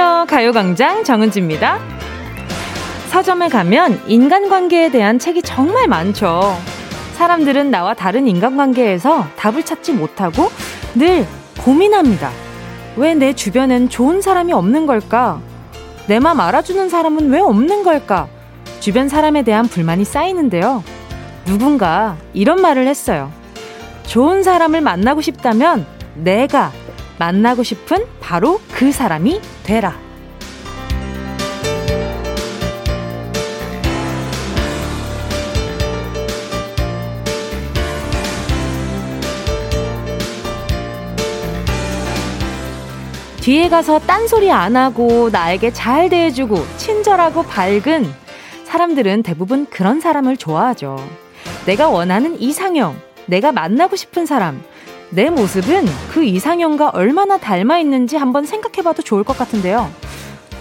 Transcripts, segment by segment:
안녕하세요. 가요광장 정은지입니다. 서점에 가면 인간관계에 대한 책이 정말 많죠. 사람들은 나와 다른 인간관계에서 답을 찾지 못하고 늘 고민합니다. 왜 내 주변엔 좋은 사람이 없는 걸까? 내 맘 알아주는 사람은 왜 없는 걸까? 주변 사람에 대한 불만이 쌓이는데요. 누군가 이런 말을 했어요. 좋은 사람을 만나고 싶다면 내가 만나고 싶은 바로 그 사람이 되라. 뒤에 가서 딴소리 안 하고 나에게 잘 대해주고 친절하고 밝은 사람들은 대부분 그런 사람을 좋아하죠. 내가 원하는 이상형, 내가 만나고 싶은 사람, 내 모습은 그 이상형과 얼마나 닮아 있는지 한번 생각해 봐도 좋을 것 같은데요.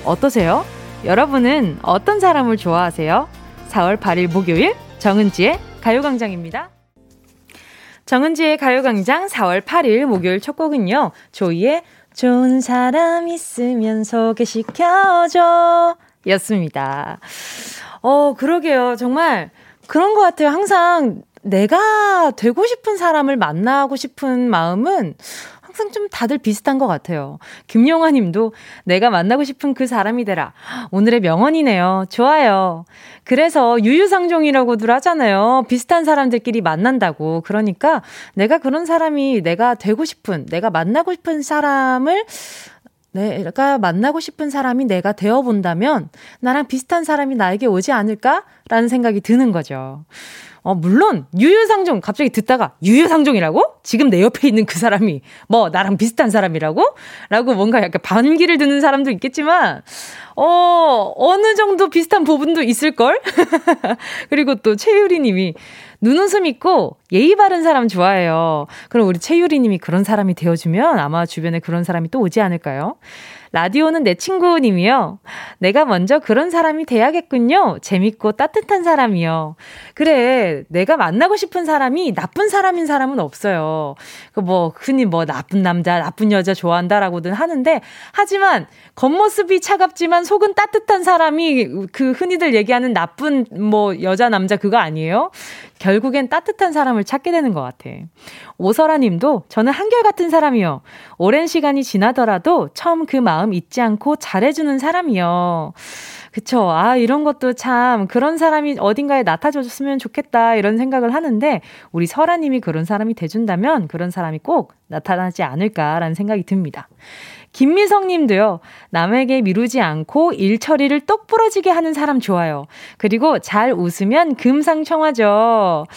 어떠세요? 여러분은 어떤 사람을 좋아하세요? 4월 8일 목요일 정은지의 가요광장입니다. 정은지의 가요광장 4월 8일 목요일 첫 곡은요. 조이의 좋은 사람 있으면 소개시켜줘 였습니다. 어, 그러게요. 정말 그런 것 같아요. 항상 내가 되고 싶은 사람을 만나고 싶은 마음은 항상 좀 다들 비슷한 것 같아요. 김용화 님도 내가 만나고 싶은 그 사람이 되라. 오늘의 명언이네요. 좋아요. 그래서 유유상종이라고들 하잖아요. 비슷한 사람들끼리 만난다고. 그러니까 내가 그런 사람이 내가 되고 싶은, 내가 만나고 싶은 사람을 내가 만나고 싶은 사람이 내가 되어 본다면 나랑 비슷한 사람이 나에게 오지 않을까라는 생각이 드는 거죠. 어, 물론, 유유상종, 갑자기 듣다가, 유유상종이라고? 지금 내 옆에 있는 그 사람이, 뭐, 나랑 비슷한 사람이라고? 라고 뭔가 약간 반기를 드는 사람도 있겠지만, 어, 어느 정도 비슷한 부분도 있을 걸? 그리고 또 최유리 님이, 눈웃음 있고 예의 바른 사람 좋아해요. 그럼 우리 최유리 님이 그런 사람이 되어주면 아마 주변에 그런 사람이 또 오지 않을까요? 라디오는 내 친구 님이요. 내가 먼저 그런 사람이 돼야겠군요. 재밌고 따뜻한 사람이요. 그래, 내가 만나고 싶은 사람이 나쁜 사람인 사람은 없어요. 그 뭐, 흔히 뭐 나쁜 남자, 나쁜 여자 좋아한다라고든 하는데, 하지만 겉모습이 차갑지만 속은 따뜻한 사람이 그 흔히들 얘기하는 나쁜 뭐 여자, 남자 그거 아니에요? 결국엔 따뜻한 사람을 찾게 되는 것 같아. 오설아 님도 저는 한결같은 사람이요. 오랜 시간이 지나더라도 처음 그 마음 잊지 않고 잘해주는 사람이요. 그쵸. 아, 이런 것도 참 그런 사람이 어딘가에 나타줬으면 좋겠다 이런 생각을 하는데 우리 설아 님이 그런 사람이 돼준다면 그런 사람이 꼭 나타나지 않을까라는 생각이 듭니다. 김미성 님도요, 남에게 미루지 않고 일 처리를 똑 부러지게 하는 사람 좋아요. 그리고 잘 웃으면 금상첨화죠.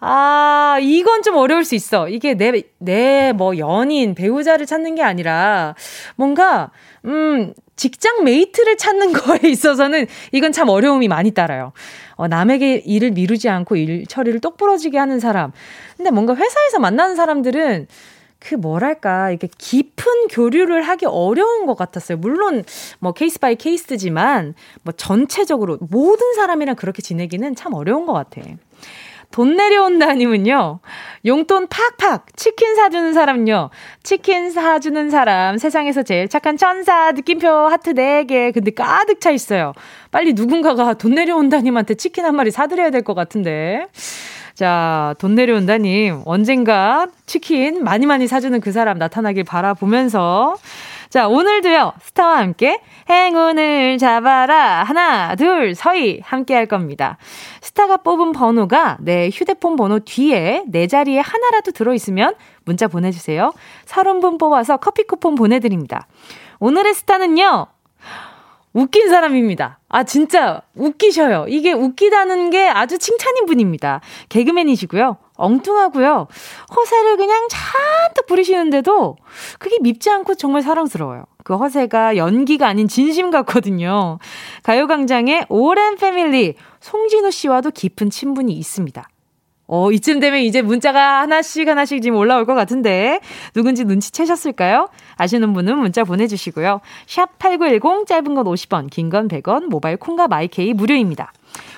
아, 이건 좀 어려울 수 있어. 이게 내, 내 뭐 연인, 배우자를 찾는 게 아니라 뭔가, 음, 직장 mate를 찾는 거에 있어서는 이건 참 어려움이 많이 따라요. 어, 남에게 일을 미루지 않고 일 처리를 똑부러지게 하는 사람. 근데 뭔가 회사에서 만나는 사람들은 그 뭐랄까 이게 깊은 교류를 하기 어려운 것 같았어요. 물론 뭐 case by case지만 뭐 전체적으로 모든 사람이랑 그렇게 지내기는 참 어려운 것 같아. 돈 내려온다님은요, 용돈 팍팍, 치킨 사주는 사람요, 치킨 사주는 사람, 세상에서 제일 착한 천사, 느낌표 하트 4개, 근데 가득 차 있어요. 빨리 누군가가 돈 내려온다님한테 치킨 한 마리 사드려야 될 것 같은데. 자, 돈 내려온다님, 언젠가 치킨 많이 많이 사주는 그 사람 나타나길 바라보면서, 자, 오늘도요, 스타와 함께 행운을 잡아라. 하나, 둘, 서희 함께 할 겁니다. 스타가 뽑은 번호가 내 휴대폰 번호 뒤에 내 자리에 하나라도 들어있으면 문자 보내주세요. 30분 뽑아서 커피 쿠폰 보내드립니다. 오늘의 스타는요, 웃긴 사람입니다. 아, 진짜 웃기셔요. 이게 웃기다는 게 아주 칭찬인 분입니다. 개그맨이시고요. 엉뚱하고요. 허세를 그냥 잔뜩 부리시는데도 그게 밉지 않고 정말 사랑스러워요. 그 허세가 연기가 아닌 진심 같거든요. 가요광장의 오랜 패밀리 송진우 씨와도 깊은 친분이 있습니다. 어, 이쯤 되면 이제 문자가 하나씩 하나씩 지금 올라올 것 같은데, 누군지 눈치채셨을까요? 아시는 분은 문자 보내주시고요. 샵 8910, 짧은 건 50원, 긴 건 100원, 모바일 콩과 마이케이 무료입니다.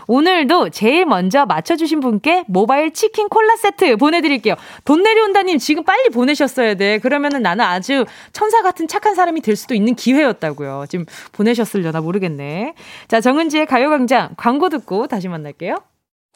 오늘도 제일 먼저 맞춰주신 분께 모바일 치킨 콜라 세트 보내드릴게요. 돈 내려온다님 지금 빨리 보내셨어야 돼. 그러면은 나는 아주 천사 같은 착한 사람이 될 수도 있는 기회였다고요. 지금 보내셨을려나 모르겠네. 자, 정은지의 가요광장 광고 듣고 다시 만날게요.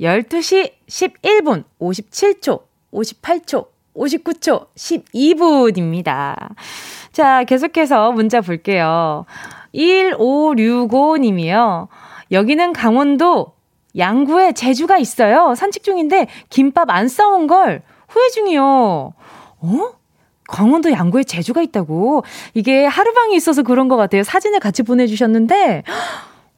12시 11분 57초, 58초, 59초, 12분입니다. 자, 계속해서 문자 볼게요. 1565님이요. 여기는 강원도 양구에 제주가 있어요. 산책 중인데 김밥 안 싸온 걸 후회 중이요. 어? 강원도 양구에 제주가 있다고? 이게 하루방이 있어서 그런 것 같아요. 사진을 같이 보내주셨는데,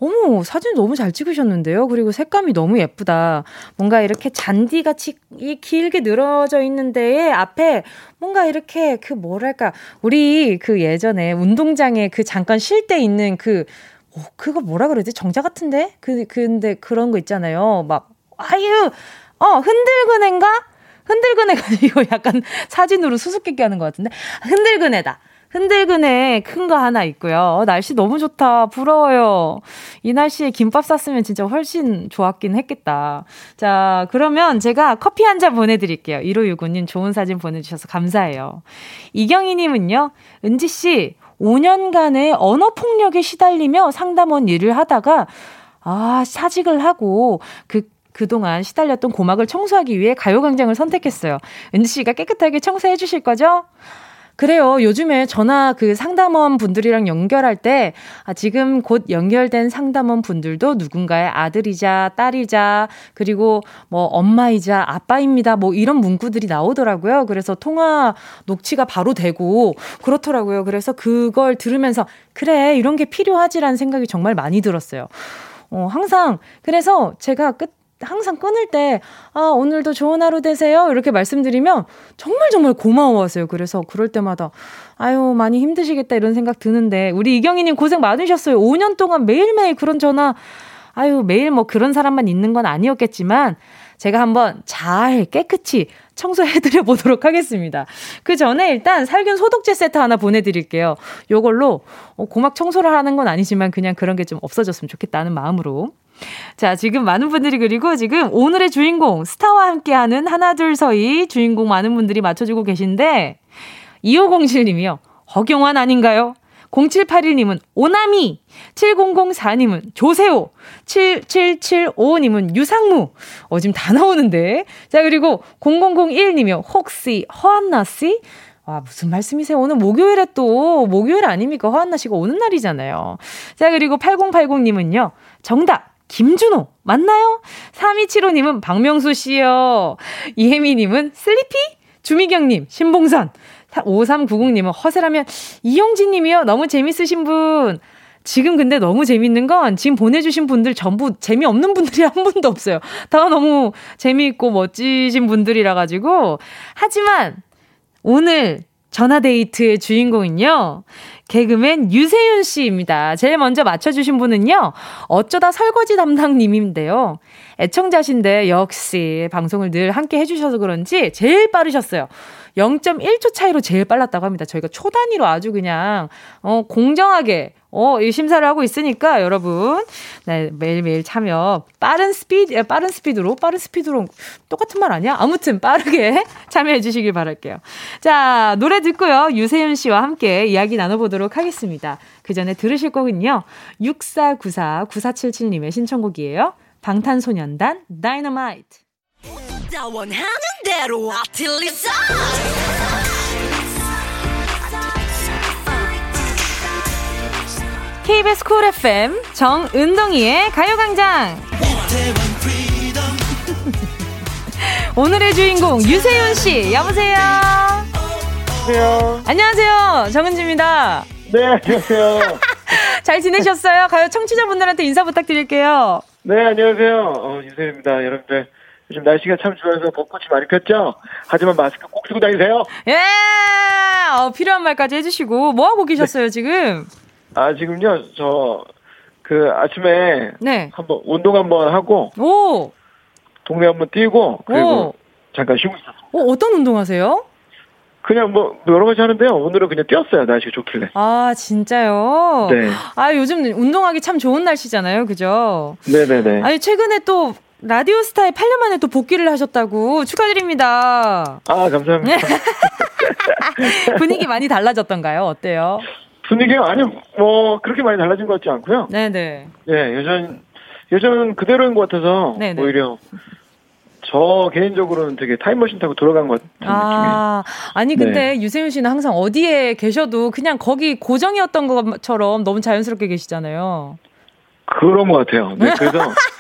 어머, 사진 너무 잘 찍으셨는데요? 그리고 색감이 너무 예쁘다. 뭔가 이렇게 잔디같이 길게 늘어져 있는데 앞에 뭔가 이렇게 그 뭐랄까, 우리 그 예전에 운동장에 그 잠깐 쉴 때 있는 그, 어, 그거 뭐라 그러지? 정자 같은데? 그, 근데 그런 거 있잖아요. 막, 아유, 어, 흔들그네인가? 흔들그네가 이거 약간 사진으로 수수께끼 하는 것 같은데 흔들그네다. 흔들그네 큰거 하나 있고요. 어, 날씨 너무 좋다. 부러워요. 이 날씨에 김밥 쌌으면 진짜 훨씬 좋았긴 했겠다. 자, 그러면 제가 커피 한 잔 보내드릴게요. 1565님 좋은 사진 보내주셔서 감사해요. 이경희님은요, 은지씨, 5년간의 언어폭력에 시달리며 상담원 일을 하다가, 아, 사직을 하고, 그 그동안 시달렸던 고막을 청소하기 위해 가요광장을 선택했어요. 은지 씨가 깨끗하게 청소해 주실 거죠? 그래요. 요즘에 전화 그 상담원 분들이랑 연결할 때, 아, 지금 곧 연결된 상담원 분들도 누군가의 아들이자 딸이자, 그리고 뭐 엄마이자 아빠입니다. 뭐 이런 문구들이 나오더라고요. 그래서 통화 녹취가 바로 되고, 그렇더라고요. 그래서 그걸 들으면서, 그래, 이런 게 필요하지라는 생각이 정말 많이 들었어요. 어, 항상, 그래서 제가 끝, 항상 끊을 때, 아, 오늘도 좋은 하루 되세요. 이렇게 말씀드리면 정말 정말 고마워하세요. 그래서 그럴 때마다, 아유, 많이 힘드시겠다 이런 생각 드는데, 우리 이경희님 고생 많으셨어요. 5년 동안 매일매일 그런 전화, 아유, 매일 뭐 그런 사람만 있는 건 아니었겠지만, 제가 한번 잘 깨끗이 청소해드려 보도록 하겠습니다. 그 전에 일단 살균 소독제 세트 하나 보내드릴게요. 요걸로 어, 고막 청소를 하는 건 아니지만 그냥 그런 게 좀 없어졌으면 좋겠다는 마음으로. 자, 지금 많은 분들이 그리고 지금 오늘의 주인공, 스타와 함께하는 하나, 둘, 서이 주인공 많은 분들이 맞춰주고 계신데, 2507님이요. 허경환 아닌가요? 0781님은 오나미, 7004님은 조세호, 7775님은 유상무. 어, 지금 다 나오는데. 자, 그리고 0001님이요. 혹시 허한나 씨? 와, 무슨 말씀이세요? 오늘 목요일에 또, 목요일 아닙니까? 허한나 씨가 오는 날이잖아요. 자, 그리고 8080님은요. 정답! 김준호 맞나요? 3275님은 박명수 씨요. 이혜미님은 슬리피? 주미경님, 신봉선. 5390님은 허세라면 이용진님이요. 너무 재밌으신 분. 지금 근데 너무 재밌는 건 지금 보내주신 분들 전부 재미없는 분들이 한 분도 없어요. 다 너무 재미있고 멋지신 분들이라 가지고. 하지만 오늘 전화데이트의 주인공은요. 개그맨 유세윤 씨입니다. 제일 먼저 맞춰주신 분은요. 어쩌다 설거지 담당님인데요. 애청자신데 역시 방송을 늘 함께 해주셔서 그런지 제일 빠르셨어요. 0.1초 차이로 제일 빨랐다고 합니다. 저희가 초 단위로 아주 그냥 어, 공정하게 어, 이 심사를 하고 있으니까 여러분 네, 매일매일 참여 빠른 스피드 빠른 스피드로 빠른 스피드로 똑같은 말 아니야? 아무튼 빠르게 참여해 주시길 바랄게요. 자, 노래 듣고요. 유세윤 씨와 함께 이야기 나눠 보도록 하겠습니다. 그 전에 들으실 곡은요. 6494 9477님의 신청곡이에요. 방탄소년단 Dynamite. KBS Cool FM 정은동이의 가요광장 오늘의 주인공 유세윤 씨, 여보세요. 안녕하세요. 안녕하세요. 정은지입니다. 네, 안녕하세요. 잘 지내셨어요? 가요 청취자분들한테 인사 부탁드릴게요. 네, 안녕하세요. 어, 유세입니다. 여러분들 요즘 날씨가 참 좋아서 벚꽃이 많이 폈죠? 하지만 마스크 꼭 쓰고 다니세요. 예! 어, 필요한 말까지 해주시고 뭐 하고 계셨어요 네. 지금? 아 지금요 저 그 아침에 네. 한번 운동 한번 하고 오 동네 한번 뛰고 그리고 오. 잠깐 쉬고 있었어요. 어, 어떤 운동 하세요? 그냥 뭐 여러 가지 하는데요. 오늘은 그냥 뛰었어요. 날씨가 좋길래. 아 진짜요? 네. 아 요즘 운동하기 참 좋은 날씨잖아요. 그죠? 네네네. 아니 최근에 또 라디오 스타에 8년 만에 또 복귀를 하셨다고 축하드립니다. 아 감사합니다. 분위기 많이 달라졌던가요? 어때요? 분위기가 아니 뭐 그렇게 많이 달라진 것 같지 않고요. 네네. 네 여전 여전 그대로인 것 같아서 네네. 오히려 저 개인적으로는 되게 타임머신 타고 돌아간 것 같은 아, 느낌이. 아니 근데 네. 유세윤 씨는 항상 어디에 계셔도 그냥 거기 고정이었던 것처럼 너무 자연스럽게 계시잖아요. 그런 것 같아요. 네, 그래서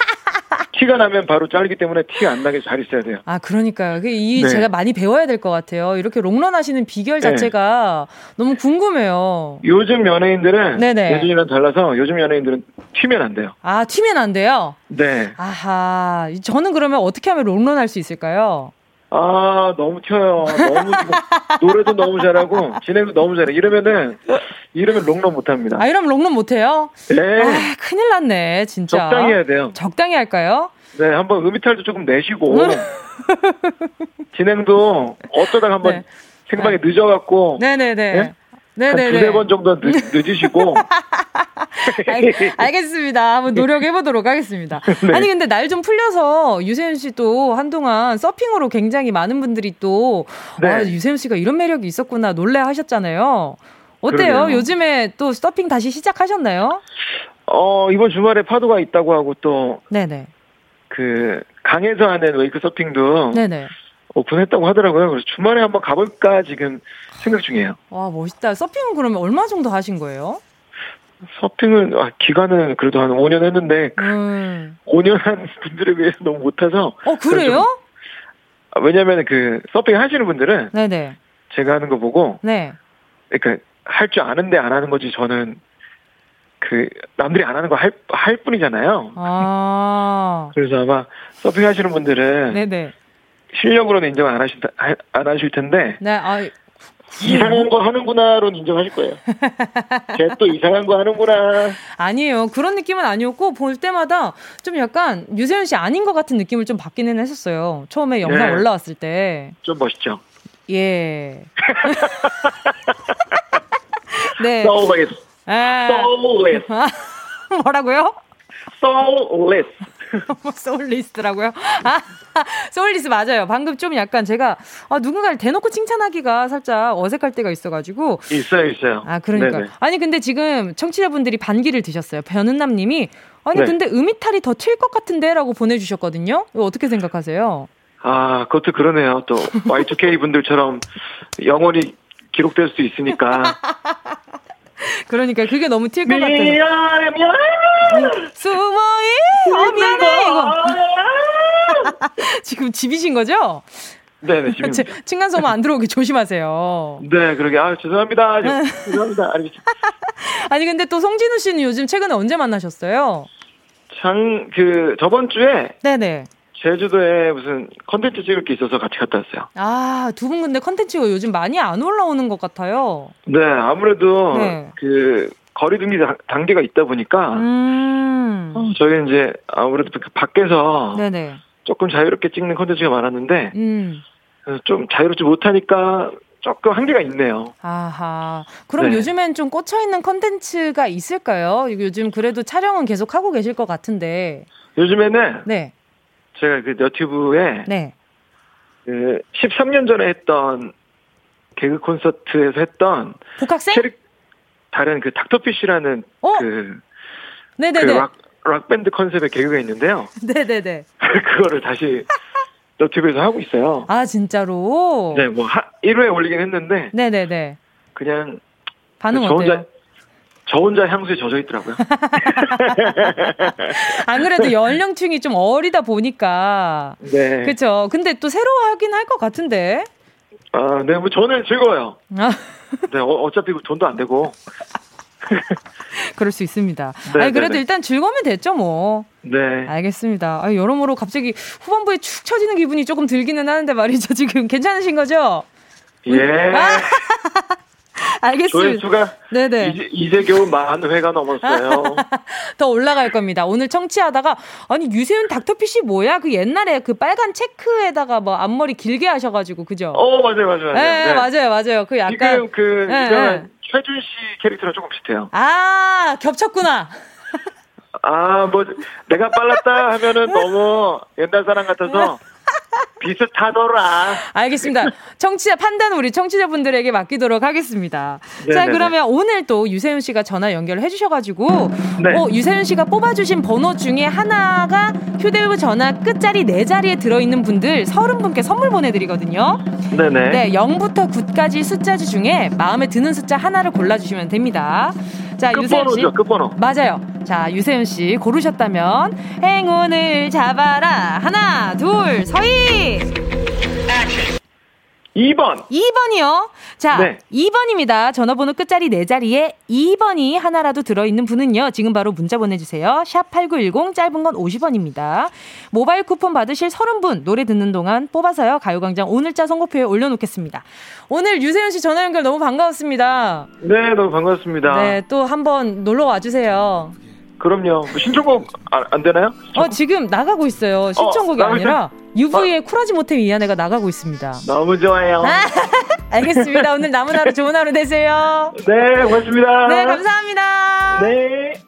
티가 나면 바로 자르기 때문에 티가 안 나게 잘 있어야 돼요. 아, 그러니까요. 이 네. 제가 많이 배워야 될 것 같아요. 이렇게 롱런 하시는 비결 네. 자체가 네. 너무 궁금해요. 요즘 연예인들은 네네. 예전이랑 달라서 요즘 연예인들은 튀면 안 돼요. 아, 튀면 안 돼요? 네. 아하. 저는 그러면 어떻게 하면 롱런 할 수 있을까요? 아, 너무 튀어요. 너무 노래도 너무 잘하고 진행도 너무 잘해. 이러면은 이러면 롱런 못 합니다. 아, 이러면 롱런 못 해요? 네. 아, 큰일 났네, 진짜. 적당히 해야 돼요. 적당히 할까요? 네, 한번 음이탈도 조금 내시고 진행도 어쩌다가 한번 네. 생방에 네. 늦어갖고 네네 네. 네? 네네 두세 번 정도 늦, 늦으시고. 알, 겠습니다 한번 노력해 보도록 하겠습니다. 네. 아니 근데 날 좀 풀려서 유세윤 씨도 한동안 서핑으로 굉장히 많은 분들이 또 네. 아, 유세윤 씨가 이런 매력이 있었구나 놀래 하셨잖아요. 어때요? 그러네요. 요즘에 또 서핑 다시 시작하셨나요? 어 이번 주말에 파도가 있다고 하고 또 네네. 그 강에서 하는 웨이크 서핑도 네네. 오픈했다고 하더라고요. 그래서 주말에 한번 가볼까 지금 생각 중이에요. 와 멋있다. 서핑은 그러면 얼마 정도 하신 거예요? 서핑은 아, 기간은 그래도 한 5년 했는데 음. 5년 한 분들에 비해서 너무 못해서. 어 그래요? 아, 왜냐하면 그 서핑 하시는 분들은 네네. 제가 하는 거 보고 네. 그러니까 할 줄 아는데 안 하는 거지 저는 그 남들이 안 하는 거할할 뿐이잖아요. 아. 그래서 아마 서핑 하시는 분들은 네네. 실력으로는 인정 안 하실 안 하실 텐데. 네. 아, 이상한 거 하는구나로는 인정하실 거예요. 걔 또 이상한 거 하는구나. 아니에요. 그런 느낌은 아니었고 볼 때마다 좀 약간 유세윤 씨 아닌 것 같은 느낌을 좀 받기는 했었어요. 처음에 영상 네. 올라왔을 때. 좀 멋있죠. 예. 네. Soulless. Soulless. 뭐라고요? Soulless. 소울리스트라고요? 아, 소울리스트 맞아요. 방금 좀 약간 제가 아, 누군가를 대놓고 칭찬하기가 살짝 어색할 때가 있어가지고. 있어요, 있어요. 아, 그러니까. 네네. 아니, 근데 지금 청취자분들이 반기를 드셨어요. 변은남 님이. 아니, 네. 근데 음이탈이 더 튈 것 같은데? 라고 보내주셨거든요. 이거 어떻게 생각하세요? 아, 그것도 그러네요. 또, Y2K 분들처럼 영원히 기록될 수 있으니까. 그러니까 그게 너무 튈 것 같아요. 미안해, 미안해. 수모이, 어, 미안해, 이거. 지금 집이신 거죠? 네네, 집입니다. 층간소음 안 들어오게 조심하세요. 네, 그러게. 아, 죄송합니다. 죄송합니다. 알겠습니다. 아니, 근데 또 송진우 씨는 요즘 최근에 언제 만나셨어요? 장, 그, 저번 주에. 네네. 제주도에 무슨 컨텐츠 찍을 게 있어서 같이 갔다 왔어요. 아, 두 분 근데 컨텐츠가 요즘 많이 안 올라오는 것 같아요. 네, 아무래도 네. 그 거리두기 단계가 있다 보니까 음. 어, 저희 이제 아무래도 그 밖에서 네네. 조금 자유롭게 찍는 컨텐츠가 많았는데 음. 좀 자유롭지 못하니까 조금 한계가 있네요. 아하. 그럼 네. 요즘엔 좀 꽂혀 있는 컨텐츠가 있을까요? 요즘 그래도 촬영은 계속 하고 계실 것 같은데. 요즘에는 네. 제가 그 너튜브에 네. 그 13년 전에 했던 개그 콘서트에서 했던 복학생 캐릭, 다른 그 닥터피쉬라는 어? 그, 네네네. 그 락, 락 밴드 컨셉의 개그가 있는데요. 네네네. 그거를 다시 너튜브에서 하고 있어요. 아 진짜로? 네, 뭐 하, 1회 올리긴 했는데. 네네네. 그냥 반응 저 혼자, 어때요? 저 혼자 향수에 젖어 있더라고요. 안 그래도 연령층이 좀 어리다 보니까. 네. 그렇죠. 근데 또 새로워하긴 할 것 같은데. 아, 네, 뭐 저는 즐거워요. 아. 네, 어, 차피 돈도 안 되고. 그럴 수 있습니다. 네, 아니, 그래도 네, 네. 일단 즐거우면 됐죠, 뭐. 네. 알겠습니다. 아, 여러모로 갑자기 후반부에 축 처지는 기분이 조금 들기는 하는데 말이죠. 지금 괜찮으신 거죠? 예. 아! 알겠습니다. 조회수가 네네. 이제, 이제 겨우 만 회가 넘었어요. 더 올라갈 겁니다. 오늘 청취하다가 아니 유세윤 닥터피쉬 뭐야? 그 옛날에 그 빨간 체크에다가 뭐 앞머리 길게 하셔가지고 그죠? 어 맞아요 맞아요. 네, 네. 맞아요 맞아요. 그 약간 지금 그 네, 네. 최준 씨 캐릭터랑 조금 비슷해요. 아 겹쳤구나. 아, 뭐, 내가 빨랐다 하면은 너무 옛날 사람 같아서 비슷하더라. 알겠습니다. 청취자 판단 우리 청취자분들에게 맡기도록 하겠습니다. 네네네. 자, 그러면 오늘 또 유세윤 씨가 전화 연결을 해주셔가지고, 네. 어, 유세윤 씨가 뽑아주신 번호 중에 하나가 휴대전화 끝자리 네 자리에 들어있는 분들 서른 분께 선물 보내드리거든요. 네네. 네, 0부터 9까지 숫자지 중에 마음에 드는 숫자 하나를 골라주시면 됩니다. 자, 유세윤 씨. 끝번호. 맞아요. 자, 유세윤 씨 고르셨다면 행운을 잡아라. 하나, 둘, 서희. 2번. 2번이요. 자, 네. 2번입니다. 전화번호 끝자리 4자리에 2번이 하나라도 들어있는 분은요. 지금 바로 문자 보내주세요. 샵 8910 짧은 건 50원입니다. 모바일 쿠폰 받으실 30분 노래 듣는 동안 뽑아서요. 가요광장 오늘자 선고표에 올려놓겠습니다. 오늘 유세윤 씨 전화 연결 너무 반가웠습니다. 네, 너무 반갑습니다. 네, 또 한번 놀러 와주세요. 그럼요. 뭐 신청곡 안, 안 되나요? 신청곡? 어, 지금 나가고 있어요. 신청곡이 어, 아니라 UV의 어. 쿨하지 못해 미안해가 나가고 있습니다. 너무 좋아요. 알겠습니다. 오늘 남은 하루 좋은 하루 되세요. 네, 고맙습니다. 네, 감사합니다. 네.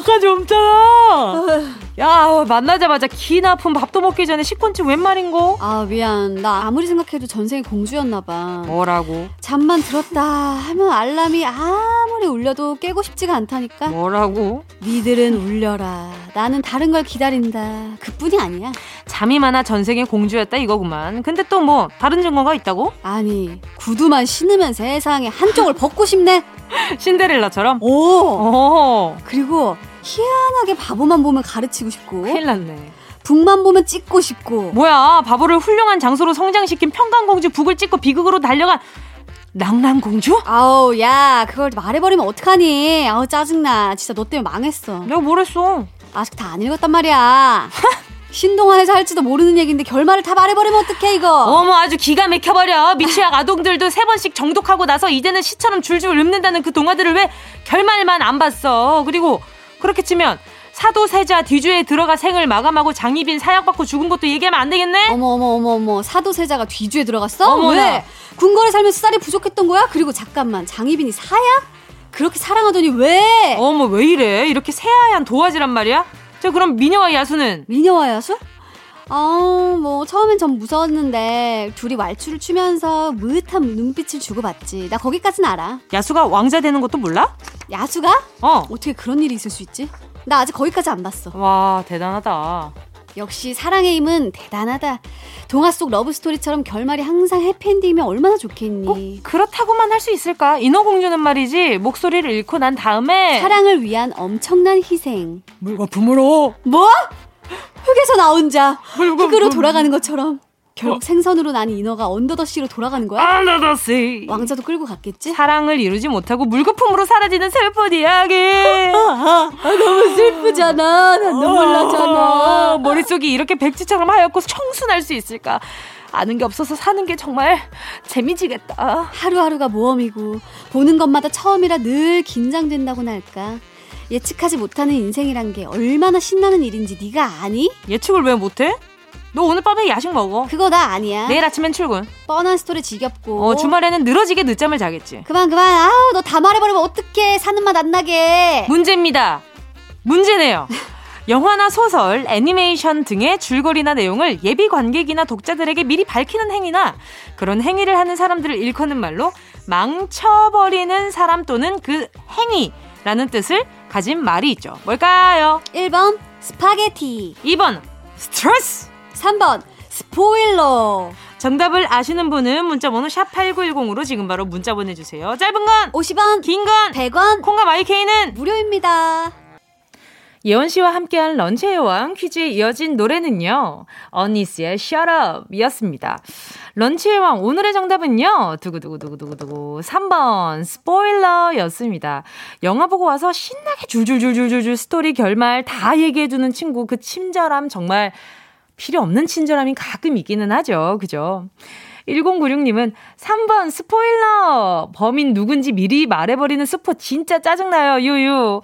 나까지 없잖아. 야 만나자마자 기나 아픈 밥도 먹기 전에 식곤증 웬 말인고? 아 미안 나 아무리 생각해도 전생에 공주였나봐 뭐라고? 잠만 들었다 하면 알람이 아무리 울려도 깨고 싶지가 않다니까 뭐라고? 니들은 울려라 나는 다른 걸 기다린다 그뿐이 아니야 잠이 많아 전생에 공주였다 이거구만 근데 또 뭐 다른 증거가 있다고? 아니 구두만 신으면 세상에 한쪽을 벗고 싶네 신데렐라처럼? 오. 오. 그리고 희한하게 바보만 보면 가르치고 싶고. 큰일 났네. 북만 보면 찍고 싶고. 뭐야, 바보를 훌륭한 장소로 성장시킨 평강공주 북을 찍고 비극으로 달려간 낭랑공주? 아우, 야, 그걸 말해버리면 어떡하니? 아우, 짜증나. 진짜 너 때문에 망했어. 내가 뭘 했어? 아직 다 안 읽었단 말이야. 신동안에서 할지도 모르는 얘기인데 결말을 다 말해버리면 어떡해 이거 어머 아주 기가 막혀버려 미취학 아동들도 세 번씩 정독하고 나서 이제는 시처럼 줄줄 읊는다는 그 동화들을 왜 결말만 안 봤어 그리고 그렇게 치면 사도세자 뒤주에 들어가 생을 마감하고 장희빈 사약받고 죽은 것도 얘기하면 안 되겠네? 어머 어머 어머 어머 사도세자가 뒤주에 들어갔어? 어머나. 왜? 궁궐에 살면서 쌀이 부족했던 거야? 그리고 잠깐만 장희빈이 사약? 그렇게 사랑하더니 왜? 어머 왜 이래? 이렇게 새하얀 도화지란 말이야? 저 그럼 미녀와 야수는? 미녀와 야수? 어, 뭐, 처음엔 전 무서웠는데, 둘이 왈츠를 추면서 무릇한 눈빛을 주고받지. 나 거기까진 알아. 야수가 왕자 되는 것도 몰라? 야수가? 어. 어떻게 그런 일이 있을 수 있지? 나 아직 거기까지 안 봤어. 와, 대단하다. 역시 사랑의 힘은 대단하다. 동화 속 러브스토리처럼 결말이 항상 해피엔딩이면 얼마나 좋겠니? 그렇다고만 할 수 있을까? 인어공주는 말이지 목소리를 잃고 난 다음에 사랑을 위한 엄청난 희생. 물거품으로 뭐? 흙에서 나온 자 흙으로 돌아가는 것처럼 결국 어. 생선으로 난 인어가 언더더시로 돌아가는 거야? 언더더시 왕자도 끌고 갔겠지? 사랑을 이루지 못하고 물거품으로 사라지는 슬픈 이야기. 아, 아, 아, 너무 슬프잖아. 난 눈물 나잖아. 머릿속이 이렇게 백지처럼 하얗고 청순할 수 있을까? 아는 게 없어서 사는 게 정말 재미지겠다. 하루하루가 모험이고 보는 것마다 처음이라 늘 긴장된다고나 할까 예측하지 못하는 인생이란 게 얼마나 신나는 일인지 네가 아니? 예측을 왜 못해? 너 오늘 밤에 야식 먹어. 그거 나 아니야. 내일 아침엔 출근. 뻔한 스토리 지겹고. 어, 주말에는 늘어지게 늦잠을 자겠지. 그만, 그만. 아우, 너 다 말해버리면 어떡해. 사는 맛 안 나게. 문제입니다. 문제네요. 영화나 소설, 애니메이션 등의 줄거리나 내용을 예비 관객이나 독자들에게 미리 밝히는 행위나 그런 행위를 하는 사람들을 일컫는 말로 망쳐버리는 사람 또는 그 행위라는 뜻을 가진 말이 있죠. 뭘까요? 1번 스파게티 2번 스트레스 3번 스포일러 정답을 아시는 분은 문자번호 샵 8910으로 지금 바로 문자 보내주세요. 짧은 건 50원, 긴 건 100원, 콩과 마이케이는 무료입니다. 예원 씨와 함께한 런치의 왕 퀴즈에 이어진 노래는요. 언니스의 Shut Up 이었습니다. 런치의 왕 오늘의 정답은요. 두구두구두구두구두구 3번 스포일러였습니다. 영화 보고 와서 신나게 줄줄줄줄줄줄 스토리 결말 다 얘기해 주는 친구 그 친절함 정말 필요 없는 친절함이 가끔 있기는 하죠. 그죠? 1096님은 3번 스포일러! 범인 누군지 미리 말해버리는 스포 진짜 짜증나요, 유유.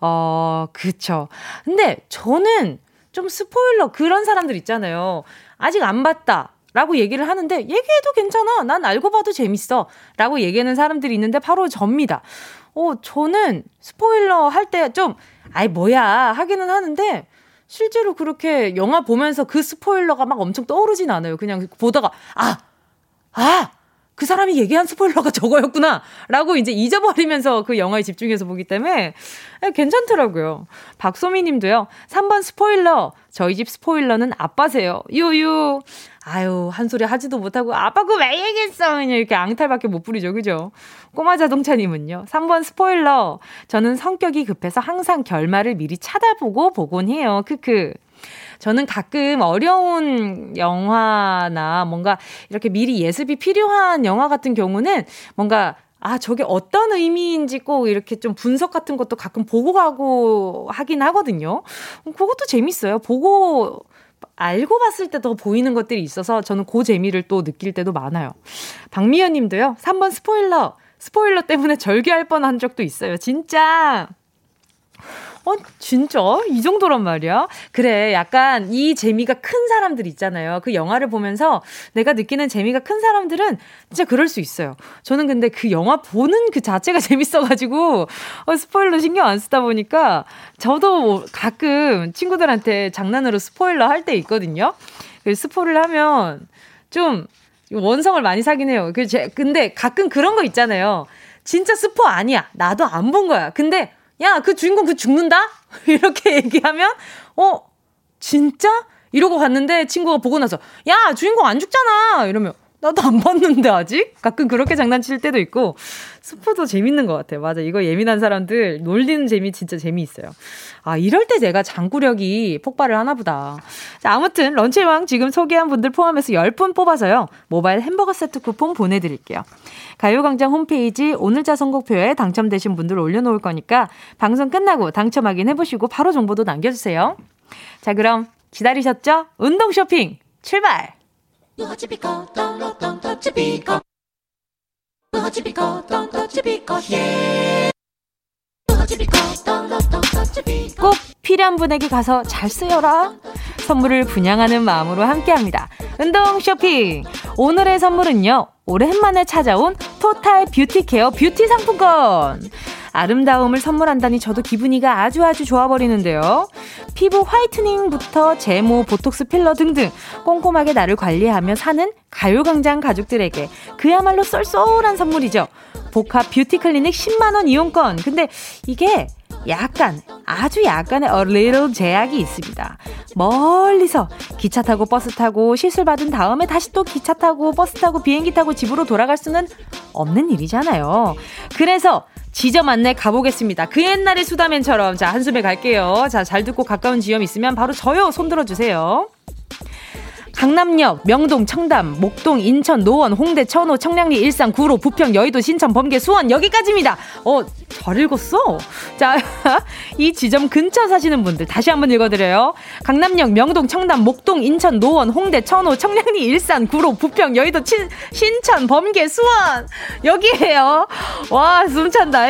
어, 그쵸. 근데 저는 좀 스포일러 그런 사람들 있잖아요. 아직 안 봤다. 라고 얘기를 하는데 얘기해도 괜찮아. 난 알고 봐도 재밌어. 라고 얘기하는 사람들이 있는데 바로 접니다. 어, 저는 스포일러 할 때 좀, 아이, 뭐야. 하기는 하는데 실제로 그렇게 영화 보면서 그 스포일러가 막 엄청 떠오르진 않아요. 그냥 보다가, 아! 아! 그 사람이 얘기한 스포일러가 저거였구나. 라고 이제 잊어버리면서 그 영화에 집중해서 보기 때문에 괜찮더라고요. 박소미 님도요. 3번 스포일러. 저희 집 스포일러는 아빠세요. 유유. 아유, 한 소리 하지도 못하고, 아빠 그거 왜 얘기했어? 그냥 이렇게 앙탈밖에 못 부리죠. 그죠? 꼬마 자동차님은요. 3번 스포일러. 저는 성격이 급해서 항상 결말을 미리 찾아보고 보곤 해요. 크크. 저는 가끔 어려운 영화나 뭔가 이렇게 미리 예습이 필요한 영화 같은 경우는 뭔가 아, 저게 어떤 의미인지 꼭 이렇게 좀 분석 같은 것도 가끔 보고 가고 하긴 하거든요. 그것도 재밌어요. 보고 알고 봤을 때 더 보이는 것들이 있어서 저는 그 재미를 또 느낄 때도 많아요. 박미연 님도요. 3번 스포일러. 스포일러 때문에 절규할 뻔한 적도 있어요. 진짜 어, 진짜? 이 정도란 말이야? 그래, 약간 이 재미가 큰 사람들 있잖아요. 그 영화를 보면서 내가 느끼는 재미가 큰 사람들은 진짜 그럴 수 있어요. 저는 근데 그 영화 보는 그 자체가 재밌어가지고, 어, 스포일러 신경 안 쓰다 보니까 저도 가끔 친구들한테 장난으로 스포일러 할 때 있거든요. 그 스포를 하면 좀 원성을 많이 사긴 해요. 그 제, 근데 가끔 그런 거 있잖아요. 진짜 스포 아니야. 나도 안 본 거야. 근데 야, 그 주인공 그 죽는다? 이렇게 얘기하면, 어, 진짜? 이러고 갔는데 친구가 보고 나서, 야, 주인공 안 죽잖아! 이러면, 나도 안 봤는데 아직? 가끔 그렇게 장난칠 때도 있고 스포도 재밌는 것 같아요. 맞아. 이거 예민한 사람들 놀리는 재미 진짜 재미있어요. 아 이럴 때 제가 장구력이 폭발을 하나 보다. 자, 아무튼 런치왕 지금 소개한 분들 포함해서 10분 뽑아서요. 모바일 햄버거 세트 쿠폰 보내드릴게요. 가요광장 홈페이지 오늘자 선곡표에 당첨되신 분들 올려놓을 거니까 방송 끝나고 당첨 확인해보시고 바로 정보도 남겨주세요. 자 그럼 기다리셨죠? 운동 쇼핑 출발! ムハチピコトンロトントチピコ。ムハチピコトントチピコヒェー。ムハチピコトンロトン 꼭 필요한 분에게 가서 잘 쓰여라. 선물을 분양하는 마음으로 함께합니다. 운동 쇼핑. 오늘의 선물은요. 오랜만에 찾아온 토탈 뷰티 케어 뷰티 상품권. 아름다움을 선물한다니 저도 기분이가 아주 아주 좋아버리는데요. 피부 화이트닝부터 제모, 보톡스 필러 등등 꼼꼼하게 나를 관리하며 사는 가요광장 가족들에게 그야말로 쏠쏠한 선물이죠. 복합 뷰티 클리닉 10만원 이용권. 근데 이게 약간 아주 약간의 a little 제약이 있습니다. 멀리서 기차 타고 버스 타고 시술 받은 다음에 다시 또 기차 타고 버스 타고 비행기 타고 집으로 돌아갈 수는 없는 일이잖아요. 그래서 지점 안내 가보겠습니다. 그 옛날의 수다맨처럼 자 한숨에 갈게요. 자 잘 듣고 가까운 지점 있으면 바로 저요 손 들어주세요. 강남역, 명동, 청담, 목동, 인천, 노원, 홍대, 천호, 청량리, 일산, 구로, 부평, 여의도, 신천, 범계, 수원 여기까지입니다. 어, 잘 읽었어. 자, 이 지점 근처 사시는 분들 다시 한번 읽어드려요. 강남역, 명동, 청담, 목동, 인천, 노원, 홍대, 천호, 청량리, 일산, 구로, 부평, 여의도, 친, 신천, 범계, 수원 여기에요. 와, 숨찬다.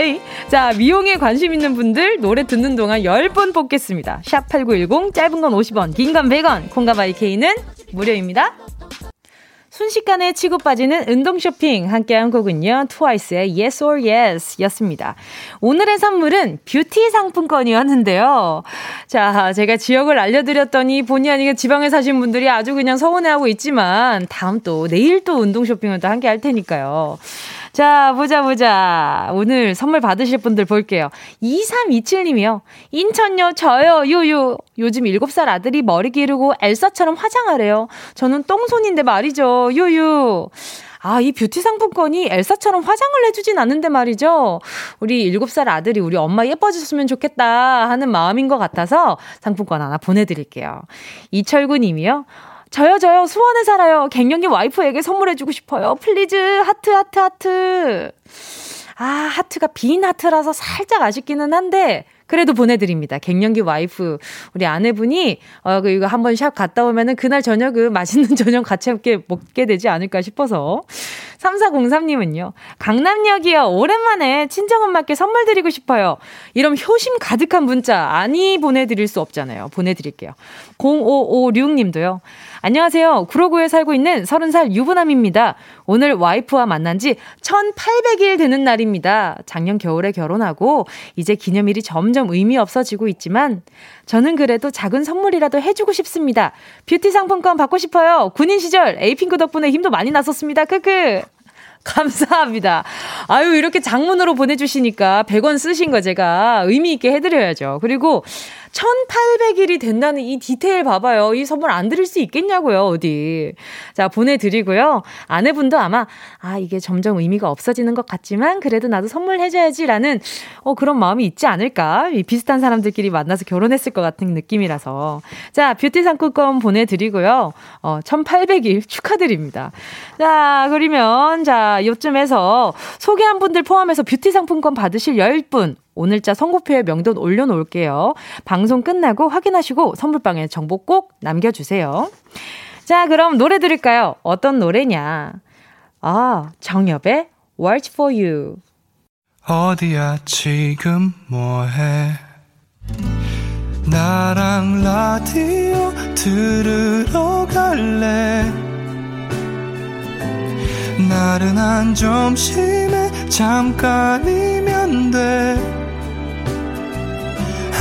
자, 미용에 관심 있는 분들 노래 듣는 동안 10분 뽑겠습니다. 샵 8910, 짧은 건 50원, 긴 건 100원, 콩가바이 케이는 무료입니다. 순식간에 치고 빠지는 운동 쇼핑 함께한 곡은요. 트와이스의 Yes or Yes 였습니다. 오늘의 선물은 뷰티 상품권이었는데요. 자, 제가 지역을 알려드렸더니 본의 아니게 지방에 사신 분들이 아주 그냥 서운해하고 있지만 다음 또 내일 또 운동 쇼핑을 또 함께 할 테니까요. 자, 보자, 보자. 오늘 선물 받으실 분들 볼게요. 2327님이요. 인천요, 저요, 유유. 요즘 7살 아들이 머리 기르고 엘사처럼 화장하래요. 저는 똥손인데 말이죠, 유유. 아, 이 뷰티 상품권이 엘사처럼 화장을 해주진 않는데 말이죠. 우리 7살 아들이 우리 엄마 예뻐졌으면 좋겠다 하는 마음인 것 같아서 상품권 하나 보내드릴게요. 이철구 님이요. 저요, 저요, 수원에 살아요. 갱년기 와이프에게 선물해주고 싶어요. please, 하트, 하트, 하트. 아, 하트가 빈 하트라서 살짝 아쉽기는 한데, 그래도 보내드립니다. 갱년기 와이프. 우리 아내분이, 어, 그, 이거 한번 샵 갔다 오면은 그날 저녁은 맛있는 저녁 같이 함께 먹게 되지 않을까 싶어서. 3403님은요. 강남역이요. 오랜만에 친정엄마께 선물 드리고 싶어요. 이런 효심 가득한 문자 아니 보내드릴 수 없잖아요. 보내드릴게요. 0556님도요. 안녕하세요. 구로구에 살고 있는 30살 유부남입니다. 오늘 와이프와 만난 지 1800일 되는 날입니다. 작년 겨울에 결혼하고 이제 기념일이 점점 의미 없어지고 있지만 저는 그래도 작은 선물이라도 해주고 싶습니다. 뷰티 상품권 받고 싶어요. 군인 시절 에이핑크 덕분에 힘도 많이 났었습니다. 크크. 감사합니다. 아유, 이렇게 장문으로 보내주시니까 100원 쓰신 거 제가 의미있게 해드려야죠. 그리고 1800일이 된다는 이 디테일 봐봐요. 이 선물 안 드릴 수 있겠냐고요, 어디. 자, 보내드리고요. 아내분도 아마, 아, 이게 점점 의미가 없어지는 것 같지만, 그래도 나도 선물해줘야지라는, 어, 그런 마음이 있지 않을까. 비슷한 사람들끼리 만나서 결혼했을 것 같은 느낌이라서. 자, 뷰티 상품권 보내드리고요. 어, 1800일 축하드립니다. 자, 그러면, 자, 요쯤에서 소개한 분들 포함해서 뷰티 상품권 받으실 10분, 오늘자 선고표에 명돈 올려놓을게요. 방송 끝나고 확인하시고 선물방에 정보 꼭 남겨주세요. 자, 그럼 노래 들을까요? 어떤 노래냐? 아, 정엽의 Watch for You. 어디야, 지금 뭐해? 나랑 라디오 들으러 갈래? 나른한 점심에 잠깐이면 돼.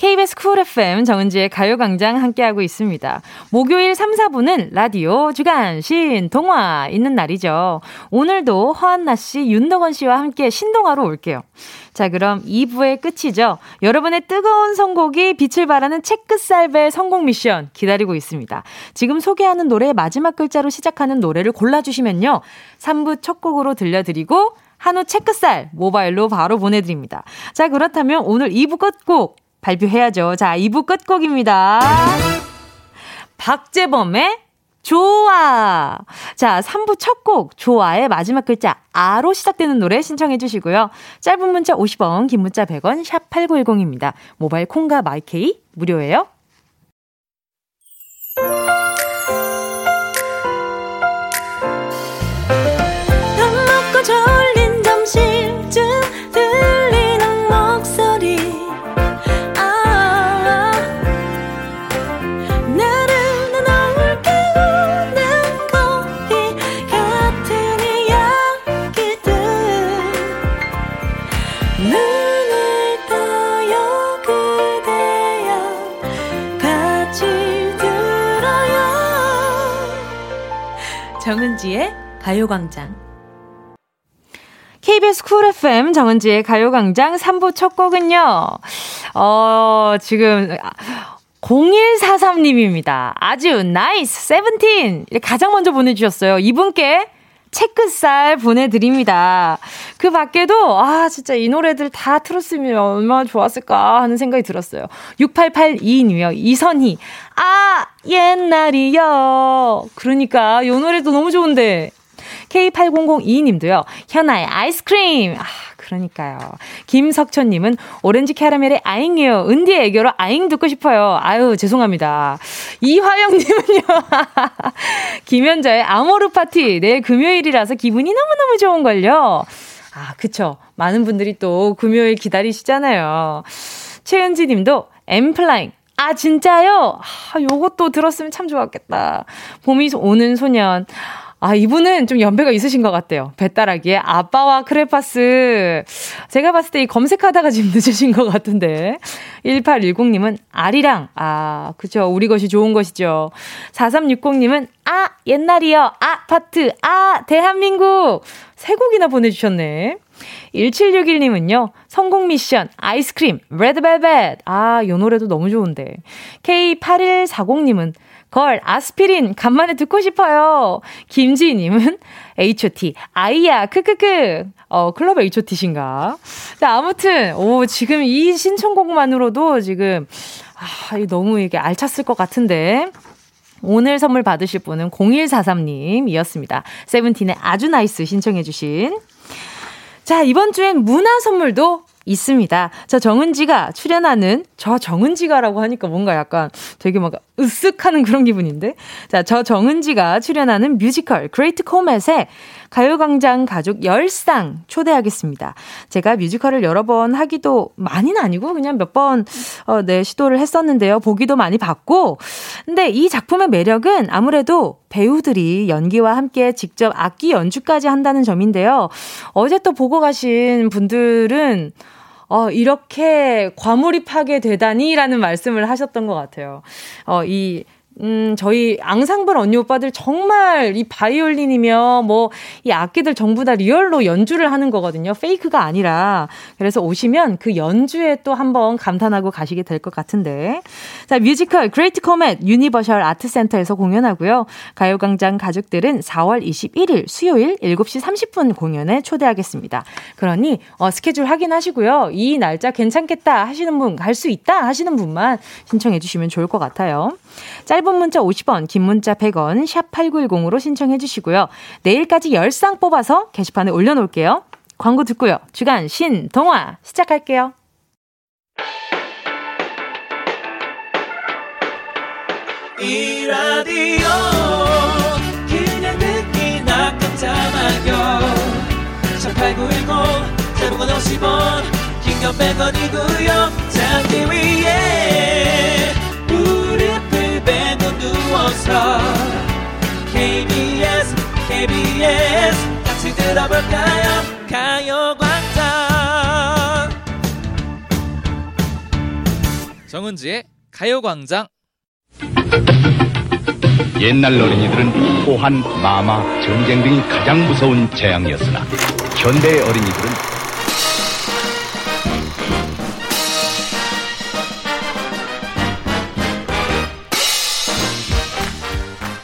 KBS 쿨 FM 정은지의 가요광장 함께하고 있습니다. 목요일 3, 4분은 라디오 주간 신동화 있는 날이죠. 오늘도 허한나 씨, 윤덕원 씨와 함께 신동화로 올게요. 자, 그럼 2부의 끝이죠. 여러분의 뜨거운 선곡이 빛을 발하는 체크살벨 성공 미션 기다리고 있습니다. 지금 소개하는 노래의 마지막 글자로 시작하는 노래를 골라주시면요. 3부 첫 곡으로 들려드리고 한우 체크살 모바일로 바로 보내드립니다. 자, 그렇다면 오늘 2부 끝곡 발표해야죠. 자, 2부 끝곡입니다. 박재범의 좋아. 자, 3부 첫 곡, 좋아의 마지막 글자, 아로 시작되는 노래 신청해 주시고요. 짧은 문자 50원, 긴 문자 100원, 샵 8910입니다. 모바일 콩과 마이케이 무료예요. 정은지의 가요광장. KBS 쿨 FM 정은지의 가요광장 3부 첫 곡은요, 어, 지금, 0143님입니다. 아주 나이스 세븐틴 가장 먼저 보내주셨어요. 이분께 체크살 보내드립니다. 그 밖에도, 아, 진짜 이 노래들 다 틀었으면 얼마나 좋았을까 하는 생각이 들었어요. 6882님이요. 이선희. 아, 옛날이요. 그러니까, 이 노래도 너무 좋은데. K8002님도요. 현아의 아이스크림. 아, 그러니까요. 김석천님은 오렌지 캐러멜의 아잉이요. 은디의 애교로 아잉 듣고 싶어요. 아유, 죄송합니다. 이화영님은요. 김현자의 아모르 파티. 내일 금요일이라서 기분이 너무너무 좋은걸요. 아, 그쵸. 많은 분들이 또 금요일 기다리시잖아요. 최은지 님도 엠플라잉. 아, 진짜요? 아, 요것도 들었으면 참 좋았겠다. 봄이 오는 소년. 아, 이분은 좀 연배가 있으신 것 같아요. 배따라기에 아빠와 크레파스. 제가 봤을 때 이 검색하다가 지금 늦으신 것 같은데. 1810님은 아리랑. 아, 그죠. 우리 것이 좋은 것이죠. 4360님은 아, 옛날이요. 아, 파트. 아, 대한민국. 세 곡이나 보내주셨네. 1761님은요, 선곡 미션, 아이스크림, 레드벨벳. 아, 요 노래도 너무 좋은데. K8140님은 걸, 아스피린, 간만에 듣고 싶어요. 김지희님은 H.O.T. 아이야, 크크크. 어, 클럽 H.O.T.신가. 자, 아무튼, 오, 지금 이 신청곡만으로도 지금, 아, 너무 이게 알찼을 것 같은데. 오늘 선물 받으실 분은 0143님이었습니다. 세븐틴의 아주 나이스 신청해주신. 자, 이번 주엔 문화 선물도 있습니다. 저 정은지가 출연하는 저 정은지가라고 하니까 뭔가 약간 되게 막 으쓱 하는 그런 기분인데. 자, 저 정은지가 출연하는 뮤지컬 그레이트 코멧에 가요광장 가족 열 쌍 초대하겠습니다. 제가 뮤지컬을 여러 번 하기도 많이는 아니고 그냥 몇 번, 어, 네, 시도를 했었는데요. 보기도 많이 봤고. 근데 이 작품의 매력은 아무래도 배우들이 연기와 함께 직접 악기 연주까지 한다는 점인데요. 어제 또 보고 가신 분들은 어, 이렇게 과몰입하게 되다니라는 말씀을 하셨던 것 같아요. 어, 이 음, 저희 앙상블 언니 오빠들 정말 이 바이올린이며 뭐 이 악기들 전부 다 real로 연주를 하는 거거든요. fake가 아니라. 그래서 오시면 그 연주에 또 한번 감탄하고 가시게 될 것 같은데. 자, 뮤지컬 그레이트 코멧 유니버셜 아트 센터에서 공연하고요. 가요 광장 가족들은 4월 21일 수요일 7시 30분 공연에 초대하겠습니다. 그러니 어, 스케줄 확인하시고요. 이 날짜 괜찮겠다 하시는 분, 갈 수 있다 하시는 분만 신청해 주시면 좋을 것 같아요. 짧은 문자 50원, 긴 문자 100원, 샵 8910으로 신청해 주시고요. 내일까지 10상 뽑아서 게시판에 올려놓을게요. 광고 듣고요. 주간 신동화 시작할게요. 이 라디오 그냥 듣기나 깜짝마요 18910 대목원 50원 긴건 100원이고요 잠기 위에 KBS KBS 같이 들어볼까요? 가요광장. 정은지의 가요광장. 옛날 어린이들은 호환, 마마, 전쟁 등이 가장 무서운 재앙이었으나 현대의 어린이들은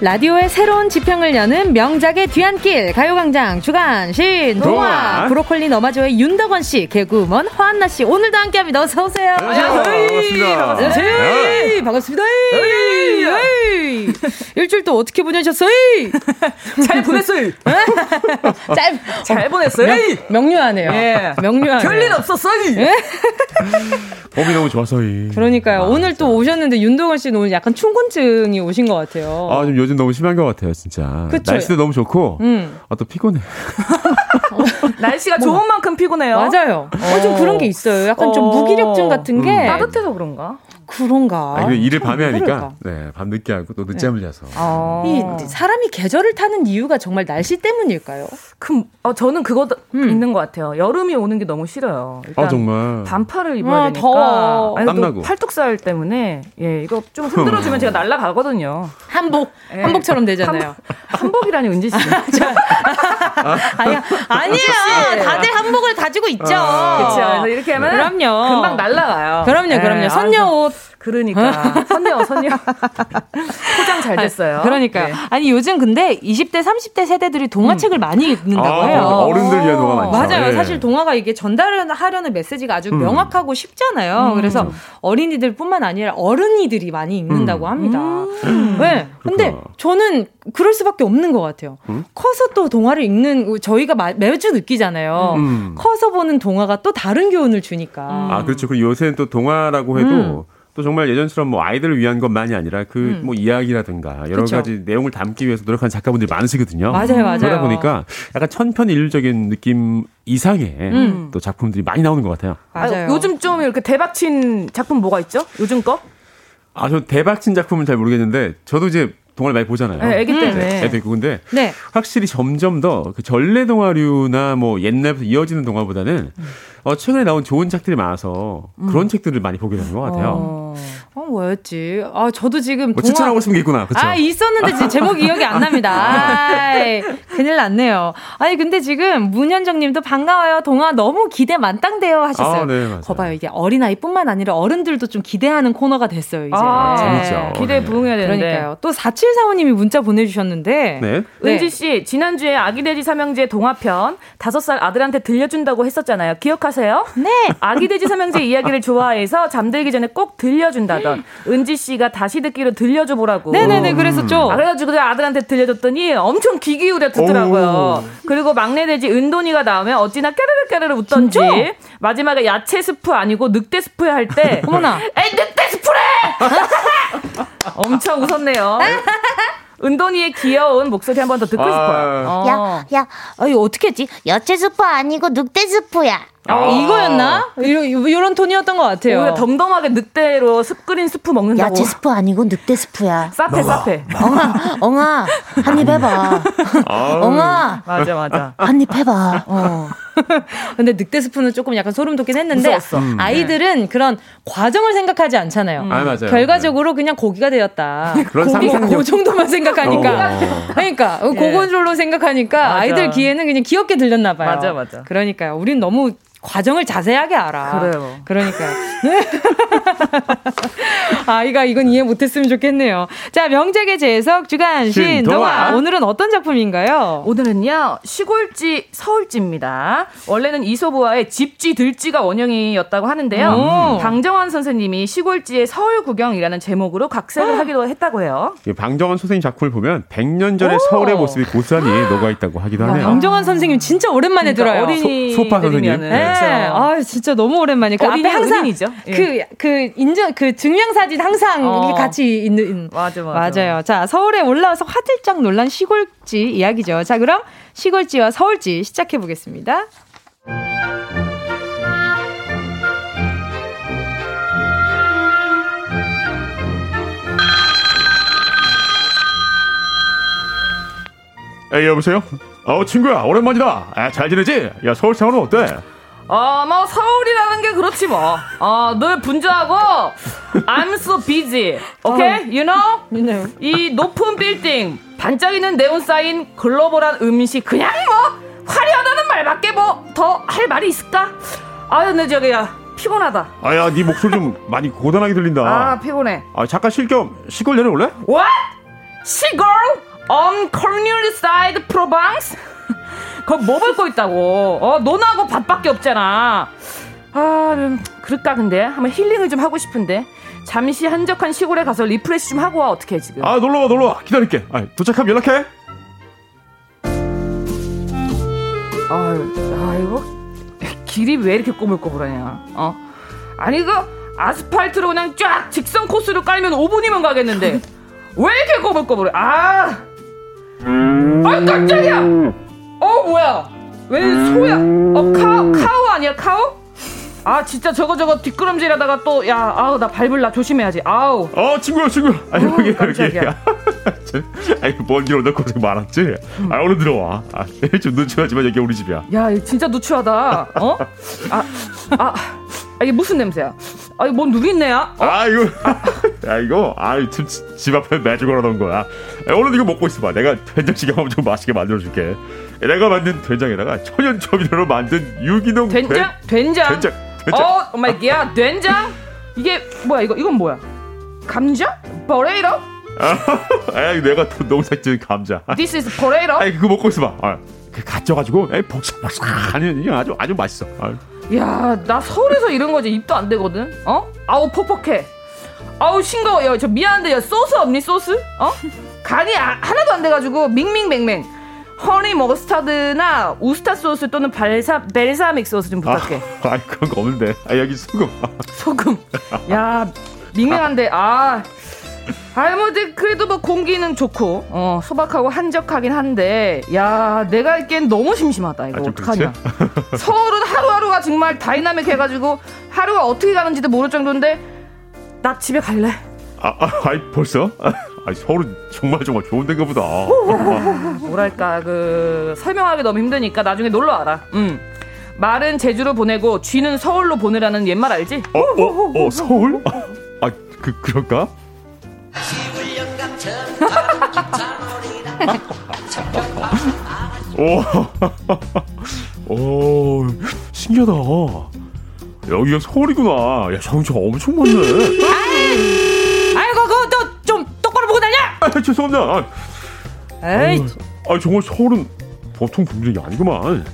라디오의 새로운 지평을 여는 명작의 뒤안길 가요광장 주간 신 동화 브로콜리 너마저의 윤덕원 씨 개그우먼 화한나 씨 오늘도 함께합니다. 어서 오세요. 반갑습니다. 반갑습니다. 반갑습니다. 일주일 또 어떻게 보내셨어요? 잘 보냈어요. 잘, 잘 보냈어요. 명, 료하네요 예. 명료하네요. 별일 없었어요. 예? 봄이 너무 좋아서. 그러니까요. 아, 오늘 또 오셨는데 윤동원 씨는 오늘 약간 충곤증이 오신 것 같아요. 아, 좀 요즘 너무 심한 것 같아요, 진짜. 그쵸? 날씨도 너무 좋고, 음. 아, 또 피곤해. 날씨가 뭐, 좋은 만큼 피곤해요. 맞아요. 어, 좀 그런 게 있어요. 약간 어, 좀 무기력증 같은 게. 음. 따뜻해서 그런가? 그런가? 아, 일을 밤에 하니까 네, 밤 늦게 하고 또 늦잠을 네. 자서. 아. 이 사람이 계절을 타는 이유가 정말 날씨 때문일까요? 그, 어, 저는 그거 음. 있는 것 같아요. 여름이 오는 게 너무 싫어요. 아 정말. 반팔을 입어야 아, 되니까. 아니, 땀나고. 팔뚝살 때문에 예 이거 좀 흔들어주면 제가 날라가거든요. 한복 예. 한복처럼 되잖아요. 한복, 이라니 은지 씨. 아니야 아니에요. 다들 한복을 가지고 있죠. 아, 그렇죠. 이렇게 하면 그럼요. 금방 날라가요. 그럼요, 그럼요. 예. 선녀 옷 그러니까 선녀 선녀 포장 잘 됐어요. 아, 그러니까 네. 아니 요즘 근데 20대 30대 세대들이 동화책을 음. 많이 읽는다고 아, 해요. 어른들 위한 동화 많죠. 맞아요. 네. 사실 동화가 이게 전달하려는 메시지가 아주 음. 명확하고 쉽잖아요. 음. 그래서 어린이들뿐만 아니라 어른이들이 많이 읽는다고 음. 합니다. 음. 네. 근데 저는 그럴 수밖에 없는 것 같아요. 음? 커서 또 동화를 읽는 저희가 매주 느끼잖아요. 커서 보는 동화가 또 다른 교훈을 주니까. 아 그렇죠. 그 요새는 또 동화라고 해도 또 정말 예전처럼 뭐 아이들을 위한 것만이 아니라 그뭐 음. 이야기라든가 여러 그쵸. 가지 내용을 담기 위해서 노력하는 작가분들이 많으시거든요. 맞아요, 맞아요. 그러다 보니까 약간 천편일률적인 느낌 이상의 음. 또 작품들이 많이 나오는 것 같아요. 맞아요. 요즘 좀 이렇게 대박친 작품 뭐가 있죠? 요즘 거? 아, 저 대박친 작품은 잘 모르겠는데 저도 이제 동화를 많이 보잖아요. 네, 애기 때문에. 네, 애도 있고 근데 네. 확실히 점점 더 그 전래 동화류나 뭐 옛날부터 이어지는 동화보다는 음. 어, 최근에 나온 좋은 책들이 많아서 그런 음. 책들을 많이 보게 되는 것 같아요. 어, 어 뭐였지? 아, 저도 지금. 뭐 동화... 추천하고 싶은 게 있구나. 그쵸? 아, 있었는데 제목 기억이 안 납니다. 아이, 큰일 났네요. 아니, 근데 지금 문현정 님도 반가워요. 동화 너무 기대 만땅돼요. 하셨어요. 아, 네, 맞아요. 거봐요. 이게 어린아이뿐만 아니라 어른들도 좀 기대하는 코너가 됐어요, 이제. 아, 재밌죠. 기대에 네. 부응해야 되는데. 그러니까요. 또 4745님이 문자 보내주셨는데. 네. 네. 은지 씨, 지난주에 아기돼지 삼형제 동화편 5살 아들한테 들려준다고 했었잖아요. 기억하세요? 하세요? 네. 아기 돼지 삼형제 이야기를 좋아해서 잠들기 전에 꼭 들려준다 던 은지 씨가 다시 듣기로 들려줘 보라고. 네네네 그랬었죠. 아, 그래가지고 아들한테 들려줬더니 엄청 귀 기울여 듣더라고요. 그리고 막내 돼지 은돈이가 나오면 어찌나 깨르르 깨르르 웃던지 진짜? 마지막에 야채 스프 아니고 늑대 스프 할 때 어머나 에이 늑대 스프래 엄청 웃었네요. 은돈이의 귀여운 목소리 한 번 더 듣고 아. 싶어요. 어. 야, 야, 어이 어떻게 했지? 야채 스프 아니고 늑대 스프야. 아, 이거였나? 이런, 이런 톤이었던 것 같아요. 우리가 덤덤하게 늑대로 습 끓인 스프 먹는다고. 야채 스프 아니고 늑대 스프야. 사페 사페. 엉아, 엉아, 한 입 해봐. 엉아. 맞아 맞아. 한 입 해봐. 어. 근데 늑대 스프는 조금 약간 소름 돋긴 했는데 무서웠어. 음. 아이들은 네. 그런 과정을 생각하지 않잖아요. 음. 아, 맞아요. 결과적으로 네. 그냥 고기가 되었다. 그런 고기가 그 정도만 생각하니까. 어. 그러니까 예. 그건로 생각하니까 맞아. 아이들 귀에는 그냥 귀엽게 들렸나 봐요. 맞아 맞아. 그러니까요. 우린 너무 과정을 자세하게 알아. 그래요. 그러니까요. 아이가 이건 이해 못했으면 좋겠네요. 자, 명작의 재해석 주간 신 동화. 오늘은 어떤 작품인가요? 오늘은요, 시골지 서울지입니다. 원래는 이소부와의 집지 들지가 원형이었다고 하는데요. 오. 방정환 선생님이 시골지의 서울 구경이라는 제목으로 각색을 하기도 했다고 해요. 방정환 선생님 작품을 보면 100년 전의 오. 서울의 모습이 고스란히 녹아있다고 하기도 하네요. 방정환 선생님 진짜 오랜만에 그러니까 들어요. 어린이 소, 파 선생님. 네. 아 진짜 너무 오랜만에 그 앞에 항상 그그 예. 그 인증 그 증명 사진 항상 어. 같이 있는 맞아, 맞아 맞아요. 자 서울에 올라와서 화들짝 놀란 시골지 이야기죠. 자 그럼 시골지와 서울지 시작해 보겠습니다. 에 여보세요? 어 친구야 오랜만이다. 아, 잘 지내지? 야 서울 생활은 어때? 어, 뭐, 서울이라는 게 그렇지 뭐. 어, 늘 분주하고, I'm so busy. Okay? You know? You know. 이 높은 빌딩, 반짝이는 네온 사인, 글로벌한 음식, 그냥 뭐, 화려하다는 말밖에 뭐, 더 할 말이 있을까? 아유, 내 저기, 야, 피곤하다. 아야, 네 목소리 좀 많이 고단하게 들린다. 아, 피곤해. 아, 잠깐 쉴겸 시골 내려올래? What? 시골? Oh, countryside, province? 그럼 뭐 볼 거 있다고. 어, 논하고 밭밖에 없잖아. 아, 음, 그럴까 근데 한번 힐링을 좀 하고 싶은데. 잠시 한적한 시골에 가서 refresh 좀 하고 와 어떻게 지금? 아 놀러 와 놀러 와 기다릴게. 아, 도착하면 연락해. 아, 아이고 길이 왜 이렇게 꼬물꼬물하냐? 어? 아니 그 아스팔트로 그냥 쫙 직선 코스로 깔면 5분이면 가겠는데 왜 이렇게 꼬물꼬물해? 아, 아 깜짝이야. 어 뭐야? 왜 소야? 어 카우 카우 아니야 카우? 아 진짜 저거 저거 뒷걸음질하다가 또 야 아우 나 밟을라. 조심해야지. 아우. 어 친구야 친구야. 아 여기 여기. 아이 먼길 오다 고생 많았지? 음. 아 얼른 들어와. 아 좀 누추하지만 여기 우리 집이야. 야 진짜 누추하다. 어? 아, 아, 아 이게 무슨 냄새야 아 이거 뭔 누린내야 어? 아 이거 야 이거 아 집 앞에 메주 걸어놓은 거야 야, 얼른 이거 먹고 있어봐 내가 된장찌개 엄청 맛있게 만들어줄게 내가 만든 된장에다가 천연 조미료로 만든 유기농 된장 된 장 된장 어, oh my God, 된장? 이게 뭐야? 이거 이건 뭐야? 감자? potato? 아, 내가 또 농사 지은 감자. This is potato? 아, 그거 먹고 있어봐. 아, 그 갇혀가지고, 에 복잡하니 아주 아주 맛있어. 아. 야, 나 서울에서 이런 거지 입도 안 되거든. 어? 아우 퍽퍽해. 아우 싱거워. 야, 저 미안한데 야 소스 없니 소스? 어? 간이 아, 하나도 안 돼가지고 밍밍맹맹. 허니 머스타드나 우스타 소스 또는 발사 벨사믹 소스 좀 부탁해. 아, 아 그런 거 없는데. 아 여기 소금. 소금. 야 밍밍한데 아. 아이 뭐 그래도 뭐 공기는 좋고 어 소박하고 한적하긴 한데 야 내가 있기엔 너무 심심하다 이거 아, 어떡하냐 서울은 하루하루가 정말 다이나믹 해가지고 하루가 어떻게 가는지도 모를 정도인데 나 집에 갈래 아, 아 아이 벌써 아, 서울은 정말 정말 좋은 덴가 보다. 뭐랄까 그 설명하기 너무 힘드니까 나중에 놀러 와라. 응. 말은 제주로 보내고 쥐는 서울로 보내라는 옛말 알지? 어, 어, 어 서울? 아, 그 그럴까? 오, 오, 신기하다. 여기가 서울이구나. 야, 자동차 엄청 많네. 아, 죄송합니다. 아, 에이. 아, 정말 서울은 보통 분위기 아니구만.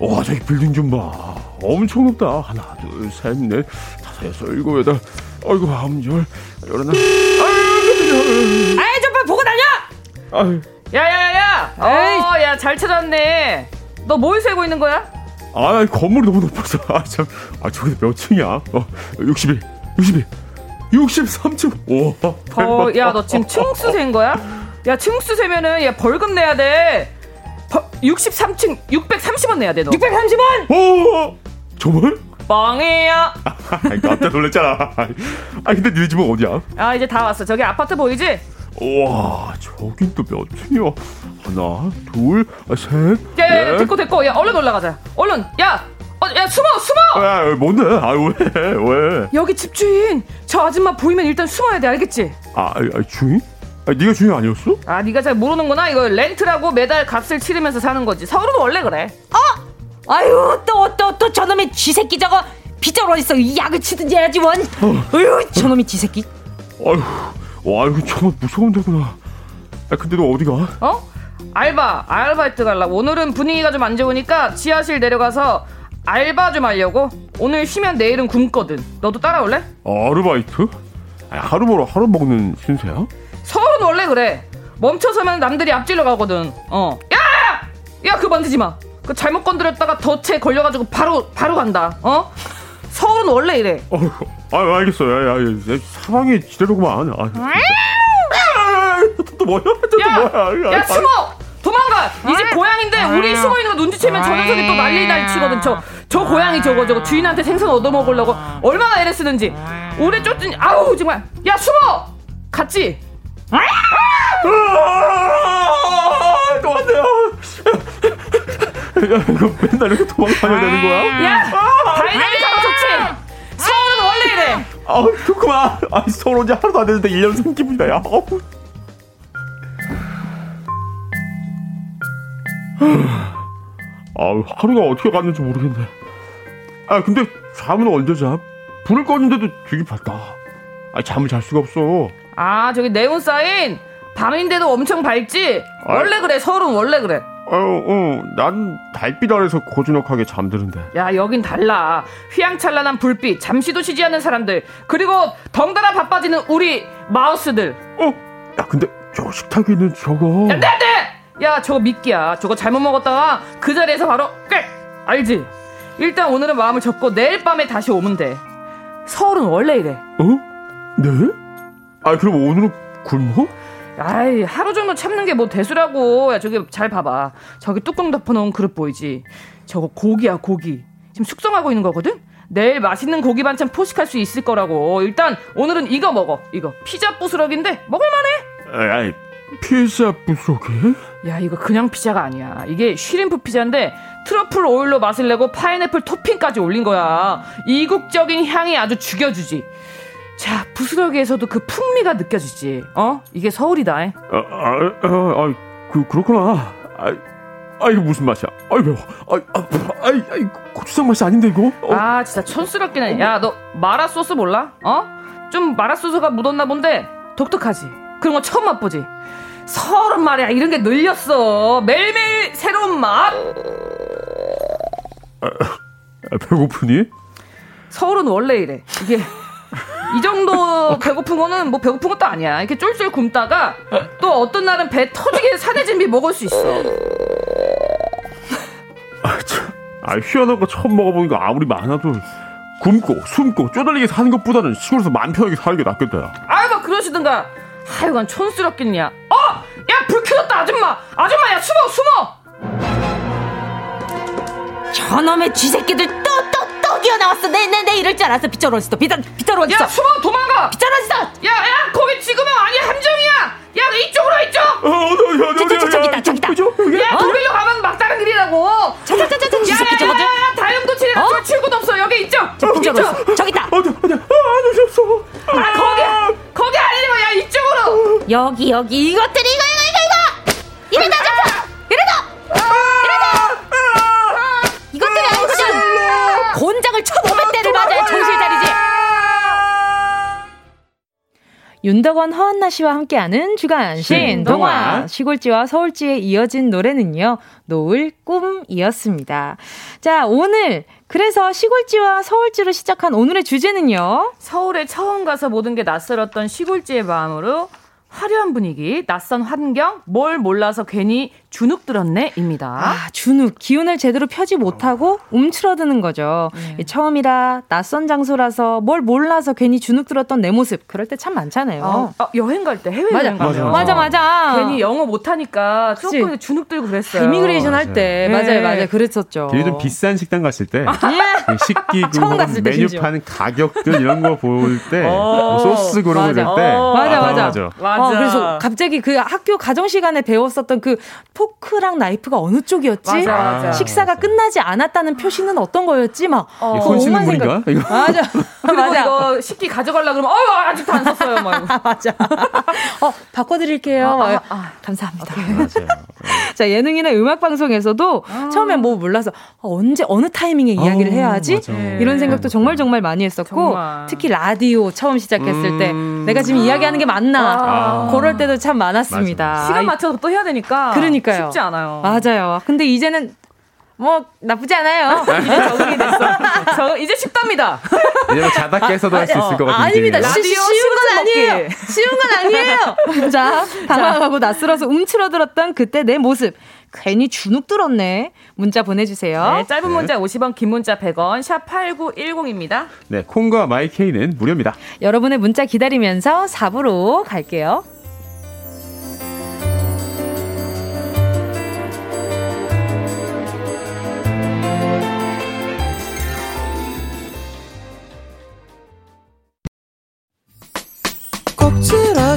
와, 저기 빌딩 좀 봐. 엄청 높다. 하나, 둘, 셋, 넷, 다섯, 여섯, 일곱, 여덟. 아이고, 아홉, 열, 열하나. 아유, 아이, 좀 빨리 보고 다녀! 아유. 야야야! 어, 야, 잘 찾았네. 너 뭘 세고 있는 거야? 아, 건물이 너무 높아서. 아, 참. 아, 저기 몇 층이야? 어, 62, 62. 63층. 오. 어, 야, 너 지금 층수 센 거야? 야, 층수 세면은 야 벌금 내야 돼. 버, 63층 630원 내야 돼, 너. 630원? 오! 정말? 뻥이야. 아이, 깜짝 놀랐잖아. 아, 근데 니네 집은 어디야? 아, 이제 다 왔어. 저기 아파트 보이지? 와, 저긴 또 몇 층이야? 하나, 둘, 셋. 야, 야, 야, 됐고, 됐고. 야, 얼른 올라가자. 얼른. 야, 어, 야 숨어 숨어. 야, 뭔데? 아왜 왜? 여기 집주인 저 아줌마 보이면 일단 숨어야 돼 알겠지? 아, 아 주인? 아, 네가 주인 아니었어? 아 네가 잘 모르는구나 이거 렌트라고 매달 값을 치르면서 사는 거지 서울은 원래 그래. 어? 아유 또 또 또 저놈의 쥐새끼 저거 빗자루 어딨어 약을 치든지 해야지 원. 어. 어휴 저놈의 쥐새끼. 아유 와 이거 정말 무서운 데구나. 아 근데 너 어디 가? 어? 알바 알바이트 갈라 오늘은 분위기가 좀 안 좋으니까 지하실 내려가서 알바 좀 하려고? 오늘 쉬면 내일은 굶거든. 너도 따라올래? 아르바이트? 하루 벌어 하루 먹는 신세야? 서울은 원래 그래. 멈춰서면 남들이 앞질러 가거든. 어. 야! 야, 그거 만지지 마. 그 잘못 건드렸다가 덫에 걸려가지고 바로, 바로 간다. 어? 서울은 원래 이래. 어, 아, 알겠어. 야, 야, 야 사방이 지대로구만. 아, 또 뭐야? 또 야, 뭐야? 야, 숨어! 도망가! 이제 고양인데 우리 숨어 있는 거 눈치채면 저 녀석이 또 난리 날치거든. 저, 저 고양이 저거 저거 주인한테 생선 얻어먹으려고 얼마나 애를 쓰는지. 오래 쫓더니 아우 정말. 야 숨어! 갔지? 아! 또 왔네요. 야 이거 맨날 이렇게 도망다녀야 되는 거야? 야 다이나믹하고 좋지. 서울은 원래 이래. 아 좋구만. 아 서울 온지 하루도 안 됐는데 1년 산 기분이다 야. 아, 하루가 어떻게 갔는지 모르겠네. 아, 근데 잠은 언제 자? 불을 꺼는데도 되게 밝다. 아, 잠을 잘 수가 없어. 아, 저기 네온 사인 밤인데도 엄청 밝지? 원래 아, 그래, 서울은 원래 그래. 어, 어, 난 달빛 아래서 고즈넉하게 잠드는데. 야, 여긴 달라. 휘황찬란한 불빛, 잠시도 쉬지 않는 사람들, 그리고 덩달아 바빠지는 우리 마우스들. 어, 야, 근데 저 식탁에 있는 저거. 야, 네, 네! 야 저거 미끼야 저거 잘못 먹었다가 그 자리에서 바로 꽥 알지? 일단 오늘은 마음을 접고 내일 밤에 다시 오면 돼 서울은 원래 이래 어? 네? 아 그럼 오늘은 굶어? 아이 하루 정도 참는 게 뭐 대수라고 야 저기 잘 봐봐 저기 뚜껑 덮어놓은 그릇 보이지 저거 고기야 고기 지금 숙성하고 있는 거거든 내일 맛있는 고기 반찬 포식할 수 있을 거라고. 일단 오늘은 이거 먹어. 이거 피자 부스럭인데 먹을만해. 아이, 피자 부스럭이? 야 이거 그냥 피자가 아니야. 이게 쉬림프 피자인데 트러플 오일로 맛을 내고 파인애플 토핑까지 올린 거야. 이국적인 향이 아주 죽여주지. 자 부스러기에서도 그 풍미가 느껴지지. 어? 이게 서울이다. 아, 아, 아, 아, 그 그렇구나. 아, 아 이거 무슨 맛이야? 아이 매워. 아이 아, 아이, 아이 고추장 맛이 아닌데 이거? 어. 아 진짜 촌스럽긴 해. 야 너 마라 소스 몰라? 어? 좀 마라 소스가 묻었나 본데 독특하지. 그런 거 처음 맛보지. 서른 말이야 이런 게 늘렸어. 매일매일 새로운 맛. 아, 아, 배고프니? 서울은 원래 이래. 이게 이 정도 배고픈 거는 뭐 배고픈 것도 아니야. 이렇게 쫄쫄 굶다가 또 어떤 날은 배 터지게 사내진비 먹을 수 있어. 아, 참. 아, 희한한 거 처음 먹어보니까 아무리 많아도 굶고 숨고 쪼달리게 사는 것보다는 시골에서 맘 편하게 살는 게 낫겠다. 아유, 뭐 그러시든가. 하여간 촌스럽겠냐. 어! 야, 불 켜졌다, 아줌마! 아줌마, 야, 숨어, 숨어! 저놈의 쥐새끼들 또, 기어나왔어. 내, 내, 내 이럴 줄 알았어. 빗자루 어딨어? 빗자루, 빗자루 어딨어? 야, 숨어, 도망가! 빗자루 어딨어? 야, 야, 거기 지금은 아니, 함정이야! 야, 너 이쪽으로, 이쪽! 어, 어디, 어디, 어디, 저기, 저기 있다, 저기 있다. 야, 돌리려 가면 막다른 길이라고! 저, 저, 저, 저, 저거들. 야, 야, 야, 다용도 치레 어? 출근 없어, 여기 있죠? 저 빗자루 어딨어? 저기 있다. 어디, 어디, 아, 아저씨 없어. 아, 거기, 거기 아니고, 야, 이쪽으로! 여기, 여기, 이것들이, 이거! 윤덕원 허한나 씨와 함께하는 주간 신동화. 시골지와 서울지에 이어진 노래는요 노을 꿈이었습니다. 자 오늘 그래서 시골지와 서울지로 시작한 오늘의 주제는요? 서울에 처음 가서 모든 게 낯설었던 시골지의 마음으로 화려한 분위기, 낯선 환경, 뭘 몰라서 괜히 주눅 들었네입니다. 아, 주눅. 기운을 제대로 펴지 못하고 움츠러드는 거죠. 네. 처음이라 낯선 장소라서 뭘 몰라서 괜히 주눅 들었던 내 모습. 그럴 때 참 많잖아요. 어, 어, 여행 갈 때, 해외 맞아, 여행 가면. 맞아, 맞아, 맞아. 괜히 영어 못하니까 조금 주눅 들고 그랬어요. immigration 할 때. 맞아요, 네. 맞아요. 그랬었죠. 되게 좀 비싼 식당 갔을 때. 그 식기구, 메뉴판 가격들 이런 거 볼 때. 어, 뭐 소스 고르고 이럴 때. 어, 맞아, 맞아. 맞아. 맞아. 어, 그래서 갑자기 그 학교 가정 시간에 배웠었던 그 포크랑 나이프가 어느 쪽이었지? 맞아, 맞아. 식사가 맞아. 끝나지 않았다는 표시는 어떤 거였지? 막 어. 손 씻는 물인가? 이거. 맞아. 맞아. 이거 식기 가져가려 그러면 어 아직도 안 썼어요. 막 맞아. 어 바꿔드릴게요. 아, 아, 아. 감사합니다. 맞아요. 자 예능이나 음악 방송에서도 아. 처음에 뭐 몰라서 어, 언제 어느 타이밍에 이야기를 해야 하지? 네. 이런 생각도 정말 정말 많이 했었고 정말. 특히 라디오 처음 시작했을 음. 때 내가 지금 이야기하는 게 맞나? 그럴 때도 참 많았습니다. 맞아. 시간 맞춰서 또 해야 되니까 그러니까 요. 쉽지 않아요. 맞아요. 근데 이제는 뭐 나쁘지 않아요. 이제 적응이 됐어. 저 이제 쉽답니다. 이제 뭐 자다 깨서도 할 수 있을 것 같은데. 아닙니다. 라디오 쉬운 건 아니에요. 쉬운 건 아니에요. 자, 당황하고 낯설어서 움츠러들었던 그때 내 모습. 괜히 주눅 들었네. 문자 보내주세요. 네, 짧은 문자 네. 50원, 긴 문자 100원, 샵 8910입니다. 네, 콩과 마이케이는 무료입니다. 여러분의 문자 기다리면서 4부로 갈게요.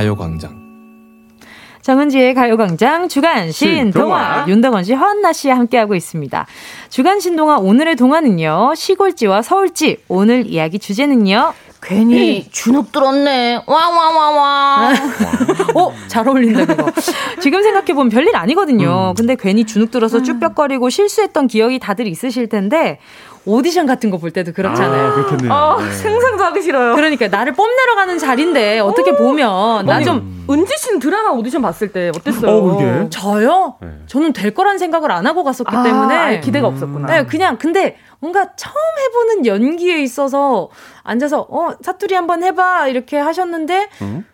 가요광장. 정은지의 가요광장 주간 신동화 윤덕원 씨, 허한나 씨 함께하고 있습니다. 주간 신동화 오늘의 동화는요 시골지와 서울지 오늘 이야기 주제는요 괜히 주눅 들었네. 와와와와. 어, 잘 어울린다, 그거. 지금 생각해보면 별일 아니거든요. 음. 근데 괜히 주눅 들어서 쭈뼛거리고 실수했던 기억이 다들 있으실 텐데, 오디션 같은 거 볼 때도 그렇잖아요. 아, 그렇겠네요. 아, 네. 생상도 하기 싫어요. 그러니까 나를 뽐내러 가는 자리인데 어떻게 보면 나 좀 은지 씨는 드라마 오디션 봤을 때 어땠어요? 어, 그게? 저요? 네. 저는 될 거란 생각을 안 하고 갔었기 아, 때문에 기대가 없었구나. 네, 그냥 근데 뭔가 처음 해보는 연기에 있어서 앉아서 어 사투리 한번 해봐 이렇게 하셨는데 응?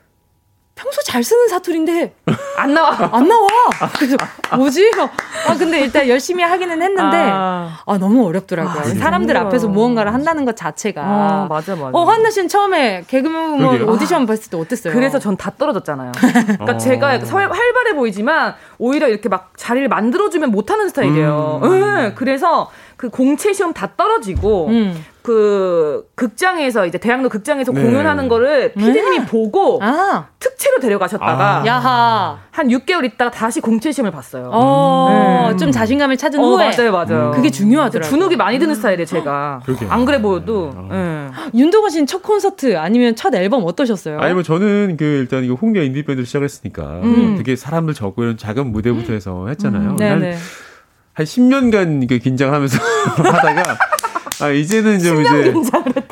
평소 잘 쓰는 사투리인데 안 나와. 안 나와. 그래서 뭐지? 아 근데 일단 열심히 하기는 했는데 아, 아 너무 어렵더라고요. 아, 사람들 앞에서 무언가를 한다는 것 자체가. 아, 맞아 맞아. 어 한나 씨는 처음에 개그맨 오디션 봤을 때 어땠어요? 그래서 전 다 떨어졌잖아요. 그러니까 어. 제가 활발해 보이지만 오히려 이렇게 막 자리를 만들어주면 못하는 스타일이에요. 음. 네, 그래서 그 공채 시험 다 떨어지고 음. 그 극장에서 이제 대학로 극장에서 네. 공연하는 거를 피디님이 네. 보고 아. 특채로 데려가셨다가 아. 야하. 한 6개월 있다가 다시 공채 시험을 봤어요. 어, 네. 좀 자신감을 찾은 어, 후에 맞아요, 맞아요. 음. 그게 중요하더라고요. 주눅이 많이 드는 스타일이에요, 제가. 안 그래 보여도. 어. 네. 윤도건 씨는 첫 콘서트 아니면 첫 앨범 어떠셨어요? 아니 뭐 저는 그 일단 이거 홍대 인디 밴드를 시작했으니까 음. 되게 사람들 적고 이런 작은 무대부터 해서 했잖아요. 음. 네네. 한 10년간 그 긴장하면서 하다가 아, 이제는 좀 이제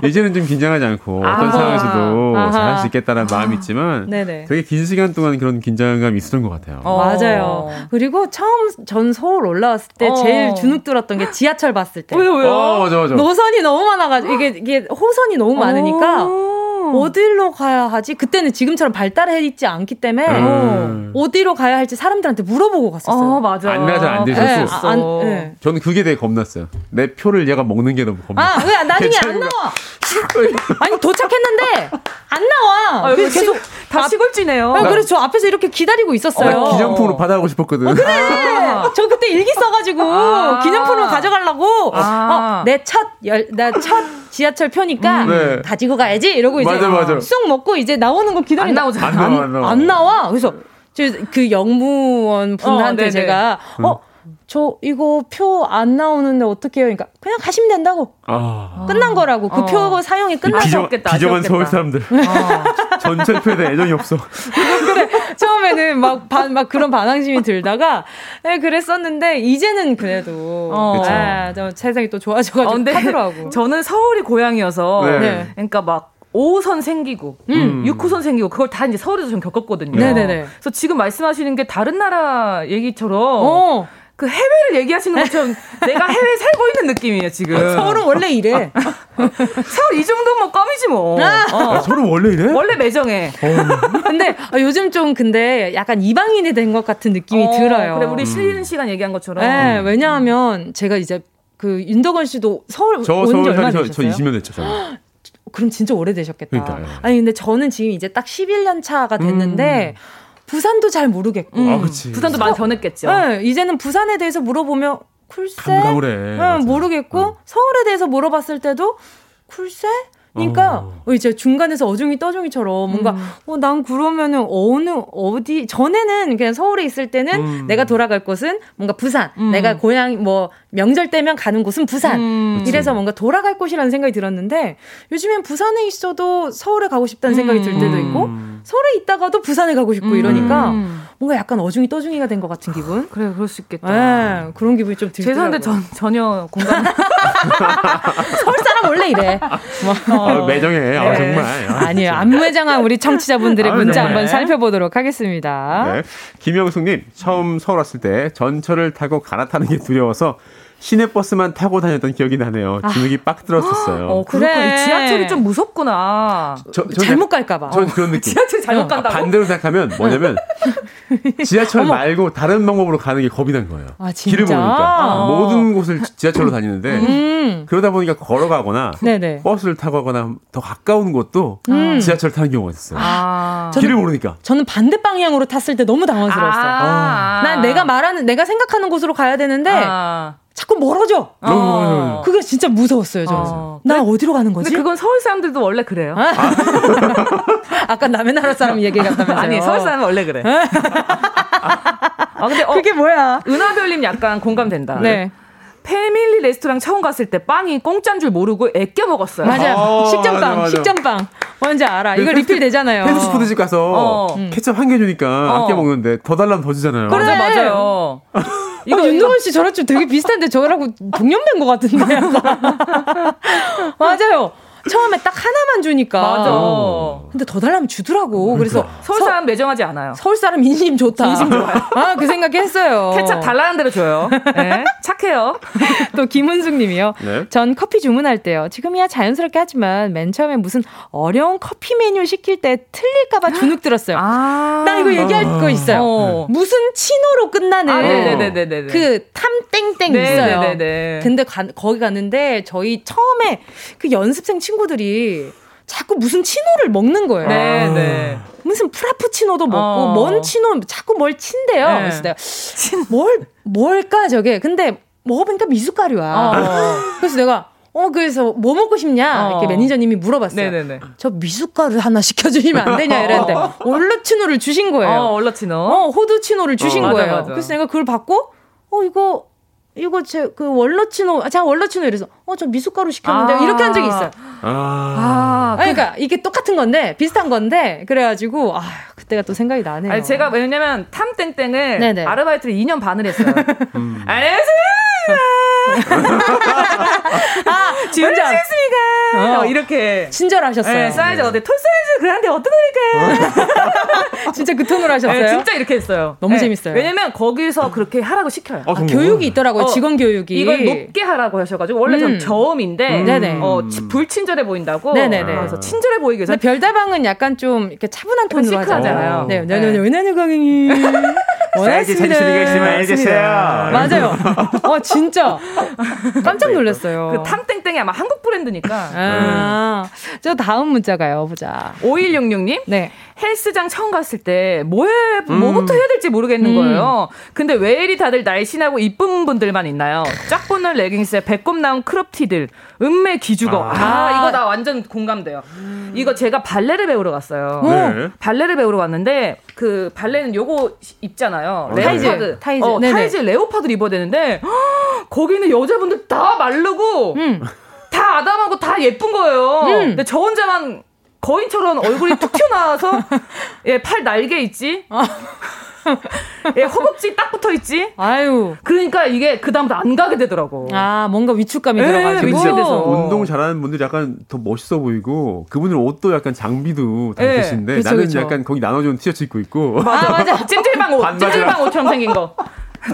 이제는 좀 긴장하지 않고 아, 어떤 상황에서도 아하. 잘할 수 있겠다는 아, 마음이 있지만 네네. 되게 긴 시간 동안 그런 긴장감이 있었던 것 같아요. 어. 맞아요. 그리고 처음 전 서울 올라왔을 때 어. 제일 주눅 들었던 게 지하철 봤을 때. 왜요, 왜요? 어, 맞아, 맞아. 노선이 너무 많아가지고 이게 이게 호선이 너무 많으니까. 어. 어디로 가야 하지? 그때는 지금처럼 발달해 있지 않기 때문에 음. 어디로 가야 할지 사람들한테 물어보고 갔었어요. 어, 맞아. 안내가 안 되셨어. 네, 아, 안, 네. 저는 그게 되게 겁났어요. 내 표를 얘가 먹는 게 너무 겁나. 아, 왜 나중에 안 나와? 아니 도착했는데 안 나와. 아, 계속 다 아, 시골지네요. 네, 그래서 저 앞에서 이렇게 기다리고 있었어요. 어, 기념품으로 받아가고 싶었거든. 어, 그래. 아. 저 그때 일기 써가지고 아. 기념품으로 가져가려고. 아. 어, 내첫 내첫 지하철 표니까 음. 네. 가지고 가야지 이러고 이제 맞아, 맞아. 쑥 먹고 이제 나오는 거 기다리 안 나오잖아. 안, 안, 안, 나와. 안 나와. 그래서 그 영무원 분한테 어, 제가 어 저 이거 표 안 나오는데 어떻게 해요? 그러니까 그냥 가시면 된다고. 아. 끝난 거라고. 그표 어. 사용이 끝나서 비정, 비정한 서울 사람들. 어. 전철표에 대해 애정이 없어. 그래. 처음에는 막, 반, 막 그런 반항심이 들다가 네, 그랬었는데 이제는 그래도 어. 아, 세상이 또 좋아져가지고 어, 하더라고. 저는 서울이 고향이어서 네. 네. 그러니까 막 5호선 생기고, 음. 6호선 생기고, 그걸 다 이제 서울에서 좀 겪었거든요. 네네네. 그래서 지금 말씀하시는 게 다른 나라 얘기처럼, 어. 그 해외를 얘기하시는 것처럼 내가 해외에 살고 있는 느낌이에요, 지금. 서울은 원래 이래. 서울 이 정도면 뭐 껌이지 뭐. 아. 어. 아, 서울은 원래 이래? 원래 매정해. 어. 근데 아, 요즘 좀 근데 약간 이방인이 된 것 같은 느낌이 어, 들어요. 그래, 우리 쉬는 음. 시간 얘기한 것처럼. 네, 왜냐하면 제가 이제 그 윤덕원 씨도 서울 저, 온지 얼마 되셨어요? 저 20년 됐죠, 저는. 그럼 진짜 오래되셨겠다. 그러니까요. 아니 근데 저는 지금 이제 딱 11년 차가 됐는데 음. 부산도 잘 모르겠고. 음. 아, 부산도 많이 변했겠죠. 네, 이제는 부산에 대해서 물어보면. 가물가물해. 네, 모르겠고 어. 서울에 대해서 물어봤을 때도 글쎄 그러니까 어. 이제 중간에서 어중이 떠중이처럼 뭔가 음. 어 난 그러면은 어느 어디 전에는 그냥 서울에 있을 때는 음. 내가 돌아갈 곳은 뭔가 부산 음. 내가 고향 뭐 명절 때면 가는 곳은 부산 음. 이래서 뭔가 돌아갈 곳이라는 생각이 들었는데 요즘엔 부산에 있어도 서울에 가고 싶다는 생각이 들 때도 있고 음. 서울에 있다가도 부산에 가고 싶고 이러니까 음. 뭔가 약간 어중이 떠중이가 된 것 같은 기분 그래 그럴 수 있겠다 네, 그런 기분이 좀 들더라고요 죄송한데 전, 전혀 공감 서울 사람 원래 이래 뭐. 어, 매정해. 네. 아, 정말. 아, 니에요 안매정한 우리 청취자분들의 아, 문자 한번 살펴보도록 하겠습니다. 네. 김영숙님, 처음 서울 왔을 때 전철을 타고 갈아타는 게 두려워서 시내버스만 타고 다녔던 기억이 나네요. 주눅이 아. 빡 들었었어요. 어, 그래. 지하철이 좀 무섭구나. 저, 저, 잘못 갈까봐. 전 그런 느낌. 지하철 잘못 간다고? 반대로 생각하면 뭐냐면 지하철 어머. 말고 다른 방법으로 가는 게 겁이 난 거예요. 아, 길을 모르니까. 모든 곳을 지하철로 다니는데 음. 그러다 보니까 걸어가거나 네네. 버스를 타고 가거나 더 가까운 곳도 음. 지하철 타는 경우가 있어요. 아. 길을 저는, 모르니까. 저는 반대 방향으로 탔을 때 너무 당황스러웠어요. 아. 난 내가 말하는 내가 생각하는 곳으로 가야 되는데 아. 자꾸 멀어져. 어. 그게 진짜 무서웠어요, 저. 어. 나 어디로 가는 거지? 근데 그건 서울 사람들도 원래 그래요. 아. 아까 남의 나라 사람 얘기 같다면서요. 아니, 서울 사람은 원래 그래. 아, 근데 어, 그게 뭐야? 은하별님 약간 공감된다. 네. 패밀리 레스토랑 처음 갔을 때 빵이 공짜인 줄 모르고 애껴 먹었어요. 맞아. 아, 식전빵, 맞아, 맞아. 식전빵. 뭔지 알아. 이거 리필 되잖아요. 패스트푸드집 가서 어. 케첩 한 개 주니까 어. 아껴 먹는데 더 달라면 더 주잖아요. 그래, 맞아요. 이거 어, 윤동원 씨 저랑 좀 되게 비슷한데 저랑고 동년배인 것 같은데. 맞아요. 처음에 딱 하나만 주니까. 맞아. 근데 더 달라면 주더라고. 그래서 그러니까. 서울 사람 매정하지 않아요. 서울 사람 인심 좋다. 인심 좋아요. 아, 그 생각했어요. 케찹 달라는 대로 줘요. 네, 착해요. 또 김은숙 님이요. 네? 전 커피 주문할 때요. 지금이야 자연스럽게 하지만 맨 처음에 무슨 어려운 커피 메뉴 시킬 때 틀릴까봐 주눅 들었어요. 아~ 나 이거 얘기할 거 있어요. 어. 무슨 치노로 끝나는 아, 그 탐땡땡 있어요. 네네네. 근데 가, 거기 갔는데 저희 처음에 그 연습생 친구 친구들이 자꾸 무슨 치노를 먹는 거예요. 네, 네. 무슨 프라푸치노도 먹고 어. 뭔 치노 자꾸 뭘 친대요. 네. 그래서 내가 뭘 뭘까 저게. 근데 먹어보니까 미숫가루야. 어. 그래서 내가 어 그래서 뭐 먹고 싶냐 이렇게 어. 매니저님이 물어봤어요. 네네네. 저 미숫가루 하나 시켜주시면 안 되냐 이랬는데 올러치노를 주신 거예요. 어, 올러치노. 어 호두치노를 주신 어, 거예요. 맞아, 맞아. 그래서 내가 그걸 받고 어 이거 이거 제 그 월러치노, 아, 자 월러치노 이래서 어 저 미숫가루 시켰는데 아~ 이렇게 한 적이 있어요. 아, 아 그러니까 이게 똑같은 건데 비슷한 건데 그래가지고 아 그때가 또 생각이 나네요. 아니, 제가 왜냐면 탐땡땡을 네네. 아르바이트를 2년 반을 했어요. 음. 안녕하세요. 아, 지원자. 습니까 어. 이렇게. 친절하셨어요. 네, 사이즈 어때? 톨 사이즈 그런데 어떤 거니까. 진짜 그 톤으로 하셨어요? 네, 진짜 이렇게 했어요. 너무 네. 재밌어요. 왜냐면 거기서 그렇게 하라고 시켜요. 아, 아, 교육이 있더라고요. 어, 직원 교육이. 이걸 높게 하라고 하셔가지고 원래 음. 전 저음인데 음. 어, 불친절 해 보인다고. 네네네. 그래서 친절해 보이기 위해서. 별다방은 약간 좀 이렇게 차분한 톤으로 하잖아요. 네, 네, 네, 은하늘 강행이. 사이즈 자신있가 있으면 알겠어요. 맞아요. 어, 진짜. 깜짝 놀랐어요. 그 탐땡땡이 아마 한국 브랜드니까. 아, 저 다음 문자 가요. 보자. 5166님? 네. 헬스장 처음 갔을 때 뭐 해 뭐부터 음. 해야 될지 모르겠는 음. 거예요. 근데 왜 이리 다들 날씬하고 이쁜 분들만 있나요? 쫙 붙는 레깅스에 배꼽 나온 crop티들, 음메 기죽어. 아, 아 이거 나 완전 공감돼요. 음. 이거 제가 발레를 배우러 갔어요. 네. 발레를 배우러 갔는데 그 발레는 요거 입잖아요. 어, 레오타드. 타이즈. 어, 타이즈 레오타드를 입어야 되는데 허, 거기는 여자분들 다 마르고 음. 다 아담하고 다 예쁜 거예요. 음. 근데 저 혼자만 거인처럼 얼굴이 툭 튀어나와서 예, 팔 날개 있지? 아. 예, 허벅지 딱 붙어 있지? 아유. 그러니까 이게 그 다음부터 안 가게 되더라고. 아, 뭔가 위축감이 예, 들어가지고. 위축돼서. 운동 잘하는 분들이 약간 더 멋있어 보이고 그분들 옷도 약간 장비도 다르신데 예, 나는 그쵸. 약간 거기 나눠준 티셔츠 입고 있고. 맞아, 맞아. 찜질방 옷. 찜질방 옷처럼 생긴 거.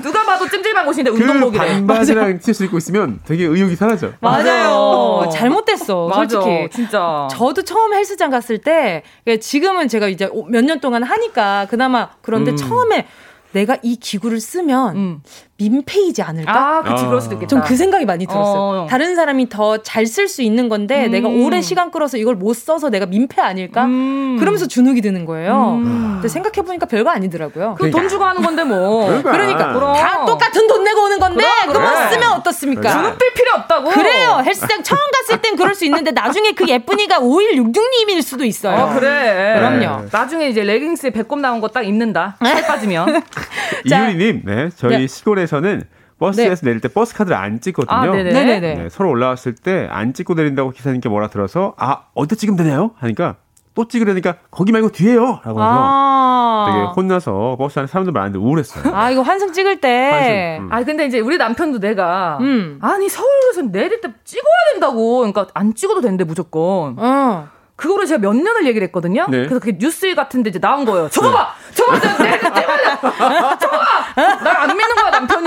누가 봐도 찜질방 옷인데 그 운동복이래. 반바지랑 티셔츠 입고 있으면 되게 의욕이 사라져. 맞아요. 잘못됐어. 맞아, 솔직히. 진짜. 저도 처음 헬스장 갔을 때 지금은 제가 이제 몇 년 동안 하니까 그나마 그런데 음. 처음에 내가 이 기구를 쓰면 음. 민폐이지 않을까? 아, 그치, 그럴 수도 있겠다. 좀그 생각이 많이 들었어요. 어. 다른 사람이 더 잘 쓸 수 있는 건데, 음. 내가 오랜 시간 끌어서 이걸 못 써서 내가 민폐 아닐까? 음. 그러면서 주눅이 드는 거예요. 음. 근데 생각해보니까 별거 아니더라고요. 그돈 주고 하는 건데 뭐. 그러니까. 그러니까. 그럼. 다 똑같은 돈 내고 오는 건데, 그럼, 그럼 쓰면 어떻습니까? 주눅 들 필요 없다고. 그래요. 헬스장 처음 갔을 땐 그럴 수 있는데, 나중에 그 예쁜이가 5166님일 수도 있어요. 어, 그래. 그럼요. 나중에 이제 레깅스에 배꼽 나온 거 딱 입는다. 살 빠지면. 이유리님, 네. 저희 네. 시골에서는 버스에서 네. 내릴 때 버스 카드를 안 찍거든요. 아, 네네. 네, 서로 올라왔을 때 안 찍고 내린다고 기사님께 뭐라 들어서 아 어디다 찍으면 되나요? 하니까 또 찍으려니까 거기 말고 뒤에요. 라고 해서 아~ 되게 혼나서 버스 안에 사람들 많은데 우울했어요. 아 이거 환승 찍을 때. 환승, 음. 아 근데 이제 우리 남편도 내가 음. 아니 서울에서 내릴 때 찍어야 된다고. 그러니까 안 찍어도 되는데 무조건. 어. 그거를 제가 몇 년을 얘기를 했거든요. 네. 그래서 그게 뉴스 같은데 이제 나온 거예요. 저거 봐! 저거 봐! 내, 내, 내 말! 저거 봐! 날 안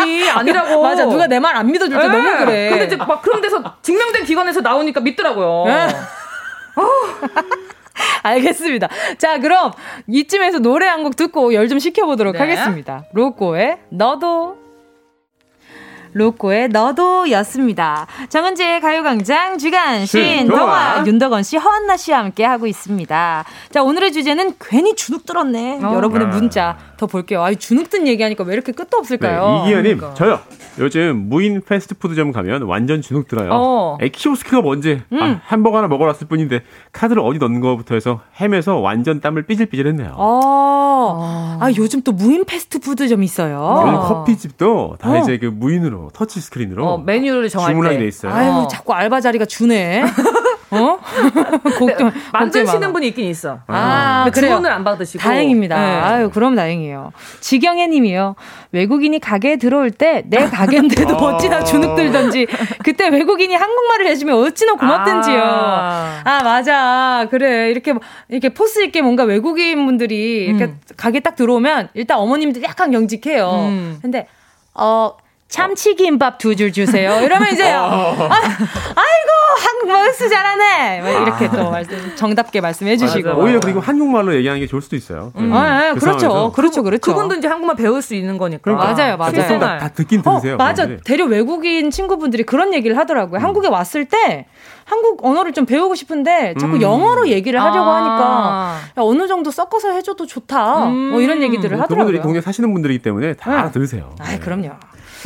남편이. 아니라고. 맞아. 누가 내 말 안 믿어줄 때 네. 너무 그래. 근데 이제 막 그런 데서 증명된 기관에서 나오니까 믿더라고요. 네. 알겠습니다. 자, 그럼 이쯤에서 노래 한 곡 듣고 열 좀 식혀보도록 네. 하겠습니다. 로꼬의 너도 로꼬의 너도 였습니다. 정은지의 가요광장 주간 신동아 윤덕원 씨, 허한나 씨와 함께 하고 있습니다. 자, 오늘의 주제는 괜히 주눅 들었네. 어. 여러분의 아. 문자 더 볼게요. 아, 주눅 든 얘기하니까 왜 이렇게 끝도 없을까요? 네, 이기현님, 그러니까. 저요. 요즘 무인 패스트푸드점 가면 완전 주눅 들어요. 어. 에, 키오스크가 뭔지 음. 아, 햄버거 하나 먹으러 왔을 뿐인데 카드를 어디 넣는 거부터 해서 헤매서 완전 땀을 삐질삐질했네요. 어. 아 요즘 또 무인 패스트푸드점 있어요. 요즘 커피집도 다 어. 이제 그 무인으로 터치 스크린으로 어, 메뉴를 정할 주문하게 돼 있어요. 아유 자꾸 알바 자리가 주네. 어? 곡좀 만드시는 분이 있긴 있어. 아, 그 주문을 안 받으시고. 다행입니다. 네. 아유, 그럼 다행이에요. 지경애 님이요. 외국인이 가게에 들어올 때 내 가게인데도 아. 어찌나 주눅 들던지 그때 외국인이 한국말을 해주면 어찌나 고맙던지요. 아, 아 맞아. 그래. 이렇게 이렇게 포스 있게 뭔가 외국인 분들이 이렇게 음. 가게 딱 들어오면 일단 어머님들 약간 경직해요. 음. 근데 어 참치김밥 두 줄 주세요. 이러면 이제 어. 아, 아이고 한국말 수 잘하네. 이렇게 또 말씀 정답게 말씀해 주시고 맞아, 오히려 그리고 한국말로 얘기하는 게 좋을 수도 있어요. 음. 아, 네, 그 그렇죠, 상황에서. 그렇죠, 그렇죠. 그분도 이제 한국말 배울 수 있는 거니까. 그러니까. 맞아요, 맞아요. 다, 다 듣긴 들으세요. 어, 맞아. 대려 외국인 친구분들이 그런 얘기를 하더라고요. 음. 한국에 왔을 때 한국 언어를 좀 배우고 싶은데 자꾸 음. 영어로 얘기를 하려고 아. 하니까 야, 어느 정도 섞어서 해줘도 좋다. 음. 뭐 이런 얘기들을 뭐 하더라고요. 그분들이 동네 사시는 분들이기 때문에 다 네. 들으세요. 아, 그럼요.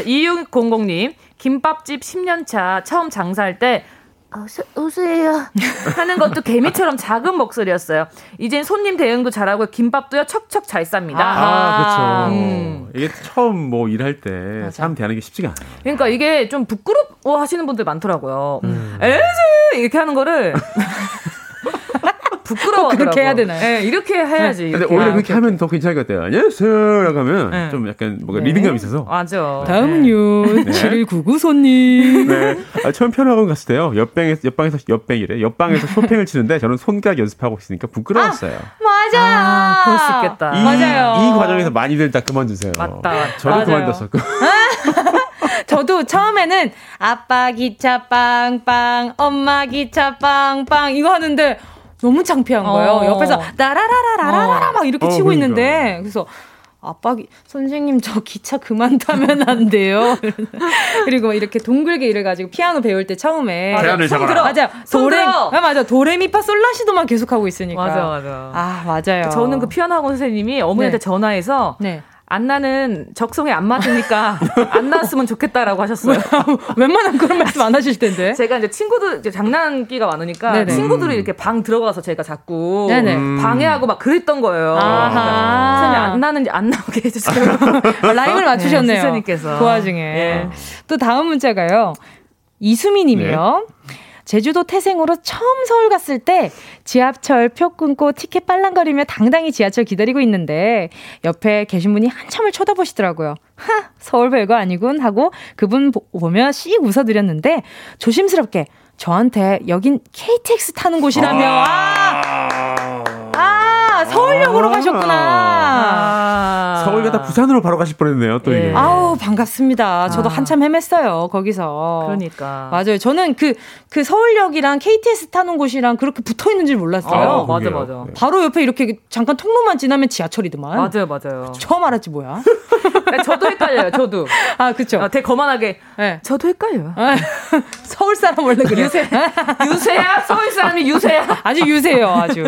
2600님, 김밥집 10년차 처음 장사할 때 어서 오세요 하는 것도 개미처럼 작은 목소리였어요. 이젠 손님 대응도 잘하고 김밥도요 척척 잘 쌉니다. 아, 그렇죠. 음. 이게 처음 뭐 일할 때 사람 대하는 게 쉽지가 않아요. 그러니까 이게 좀 부끄러워 하시는 분들 많더라고요. 음. 에즈 이렇게 하는 거를 부끄러워 그렇게 해야 되나요? 네, 이렇게 해야지. 네. 근데 오히려 그렇게 하면 더 괜찮을 것 같아요. 안녕하세요. 라고 하면 네. 좀 약간 뭔가 네. 리듬감 있어서. 맞아. 다음은요. 네. 7199 손님. 네. 아, 처음 편학원 갔을 때요. 옆방에서, 옆방에서, 옆방이래. 옆방에서 쇼팽을 치는데 저는 손가락 연습하고 있으니까 부끄러웠어요. 아, 맞아. 아, 그럴 수 있겠다. 이, 맞아요. 이 과정에서 많이들 다 그만두세요. 맞다. 저도 그만뒀었고. 저도 처음에는 아빠 기차 빵빵, 엄마 기차 빵빵 이거 하는데 너무 창피한 거예요. 어. 옆에서 나라라라라라라 막 이렇게 어, 치고 그러니까. 있는데 그래서 아빠 선생님 저 기차 그만 타면 안 돼요. 그리고 이렇게 동글게 이래 가지고 피아노 배울 때 처음에 대안을 잡아라. 맞아 도레 아 맞아 도레미파 솔라시도만 계속 하고 있으니까 맞아 맞아 아 맞아요. 저는 그 피아노 학원 선생님이 어머니한테 네. 전화해서 네. 안나는 적성에 안 맞으니까 안 나왔으면 좋겠다라고 하셨어요. 웬만한 그런 말씀 안 하실 텐데. 제가 이제 친구들 이제 장난기가 많으니까 네네. 친구들이 이렇게 방 들어가서 제가 자꾸 네네. 방해하고 막 그랬던 거예요. 아하. 선생님 안 나는지 안 나오게 해주세요. 라임을 맞추셨네요. 네, 선생님께서 그 와중에. 네. 또 다음 문자가요. 이수미님이요. 네. 제주도 태생으로 처음 서울 갔을 때 지하철 표 끊고 티켓 빨랑거리며 당당히 지하철 기다리고 있는데 옆에 계신 분이 한참을 쳐다보시더라고요. 하, 서울 별거 아니군 하고 그분 보며 씩 웃어드렸는데 조심스럽게 저한테 여긴 KTX 타는 곳이라며. 아, 아 서울역으로 아~ 가셨구나. 아~ 서울 가다 부산으로 바로 가실 뻔했네요. 또 예. 이게. 아우 반갑습니다. 저도 아. 한참 헤맸어요 거기서. 그러니까. 맞아요. 저는 그그 그 서울역이랑 KTX 타는 곳이랑 그렇게 붙어 있는 줄 몰랐어요. 아, 맞아 맞아. 네. 바로 옆에 이렇게 잠깐 통로만 지나면 지하철이더만. 맞아요 맞아요. 처음 알았지 뭐야. 저도 헷갈려요. 저도. 아 그쵸. 아, 되게 거만하게. 네. 저도 헷갈려요. 아, 서울 사람 원래 그래요. 유세. 유세야? 서울 사람이 유세야? 아주 유세요, 아주.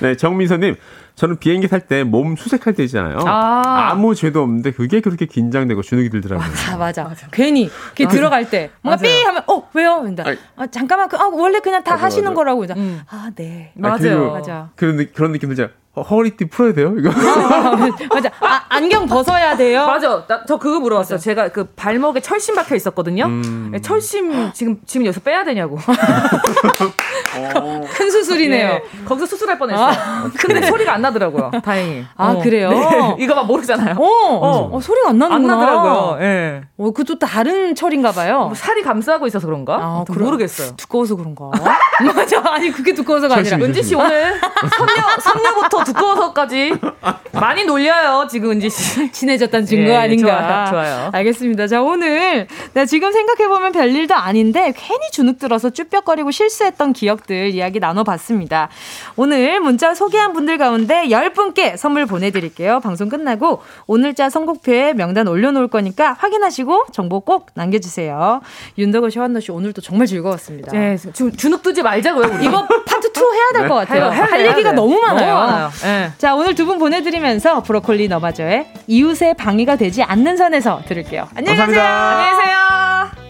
네, 정민서님. 저는 비행기 탈 때 몸 수색할 때 있잖아요. 아. 무 죄도 없는데 그게 그렇게 긴장되고 주눅이 들더라고요. 맞아, 맞아. 맞아. 괜히 맞아. 들어갈 때 뭔가 삐 하면 어 왜요? 근데 아, 잠깐만 그, 아, 원래 그냥 다 맞아, 하시는 거라고. 음. 아 네. 맞아요. 맞아. 그런 그런 느낌 들죠. 어, 허리띠 풀어야 돼요? 이거. 아, 맞아. 아, 안경 벗어야 돼요? 맞아. 나, 저 그거 물어봤어요. 맞아. 제가 그 발목에 철심 박혀 있었거든요. 음. 네, 철심 지금, 지금 여기서 빼야 되냐고. 어. 큰 수술이네요. 네, 거기서 수술할 뻔했어요. 아, 근데 소리가 안 나더라고요. 다행히. 아, 어. 그래요? 네. 이거 막 모르잖아요. 어, 어. 어 소리가 안 나는구나. 안 나더라고요. 예. 네. 어, 그것도 다른 철인가 봐요. 뭐 살이 감싸고 있어서 그런가? 아, 모르겠어요. 두꺼워서 그런가? 맞아. 아니, 그게 두꺼워서가 아니라. 은지 씨 오늘 선녀, 선녀부터 두꺼워서까지 많이 놀려요, 지금 은지 씨. 친해졌다는 증거 예, 아닌가. 좋아요, 좋아요. 알겠습니다. 자, 오늘 나 지금 생각해 보면 별일도 아닌데 괜히 주눅 들어서 쭈뼛거리고 실수했던 기억들 이야기 나눠봤습니다. 오늘 문자 소개한 분들 가운데 10분께 선물 보내드릴게요. 방송 끝나고 오늘자 선곡표에 명단 올려놓을 거니까 확인하시고 정보 꼭 남겨주세요. 윤덕호 씨환노 씨 오늘도 정말 즐거웠습니다. 네, 주, 주눅 뜨지 말자고요. 우리. 이거 파트 2 해야 될것 네. 같아요. 할, 할 얘기가 너무 많아요. 너무 많아요. 네. 자, 오늘 두 분 보내드리면서 브로콜리 너마저의 이웃의 방위가 되지 않는 선에서 들을게요. 안녕히 가세요. 안녕히 계세요.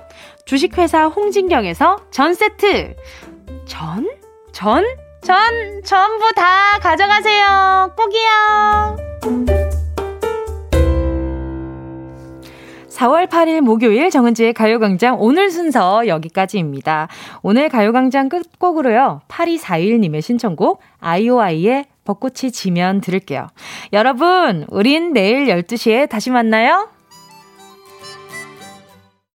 주식회사 홍진경에서 전 세트, 전? 전? 전, 전부 다 가져가세요. 꼭이요. 4월 8일 목요일 정은지의 가요광장 오늘 순서 여기까지입니다. 오늘 가요광장 끝곡으로요. 8241님의 신청곡 아이오아이의 벚꽃이 지면 들을게요. 여러분, 우린 내일 12시에 다시 만나요.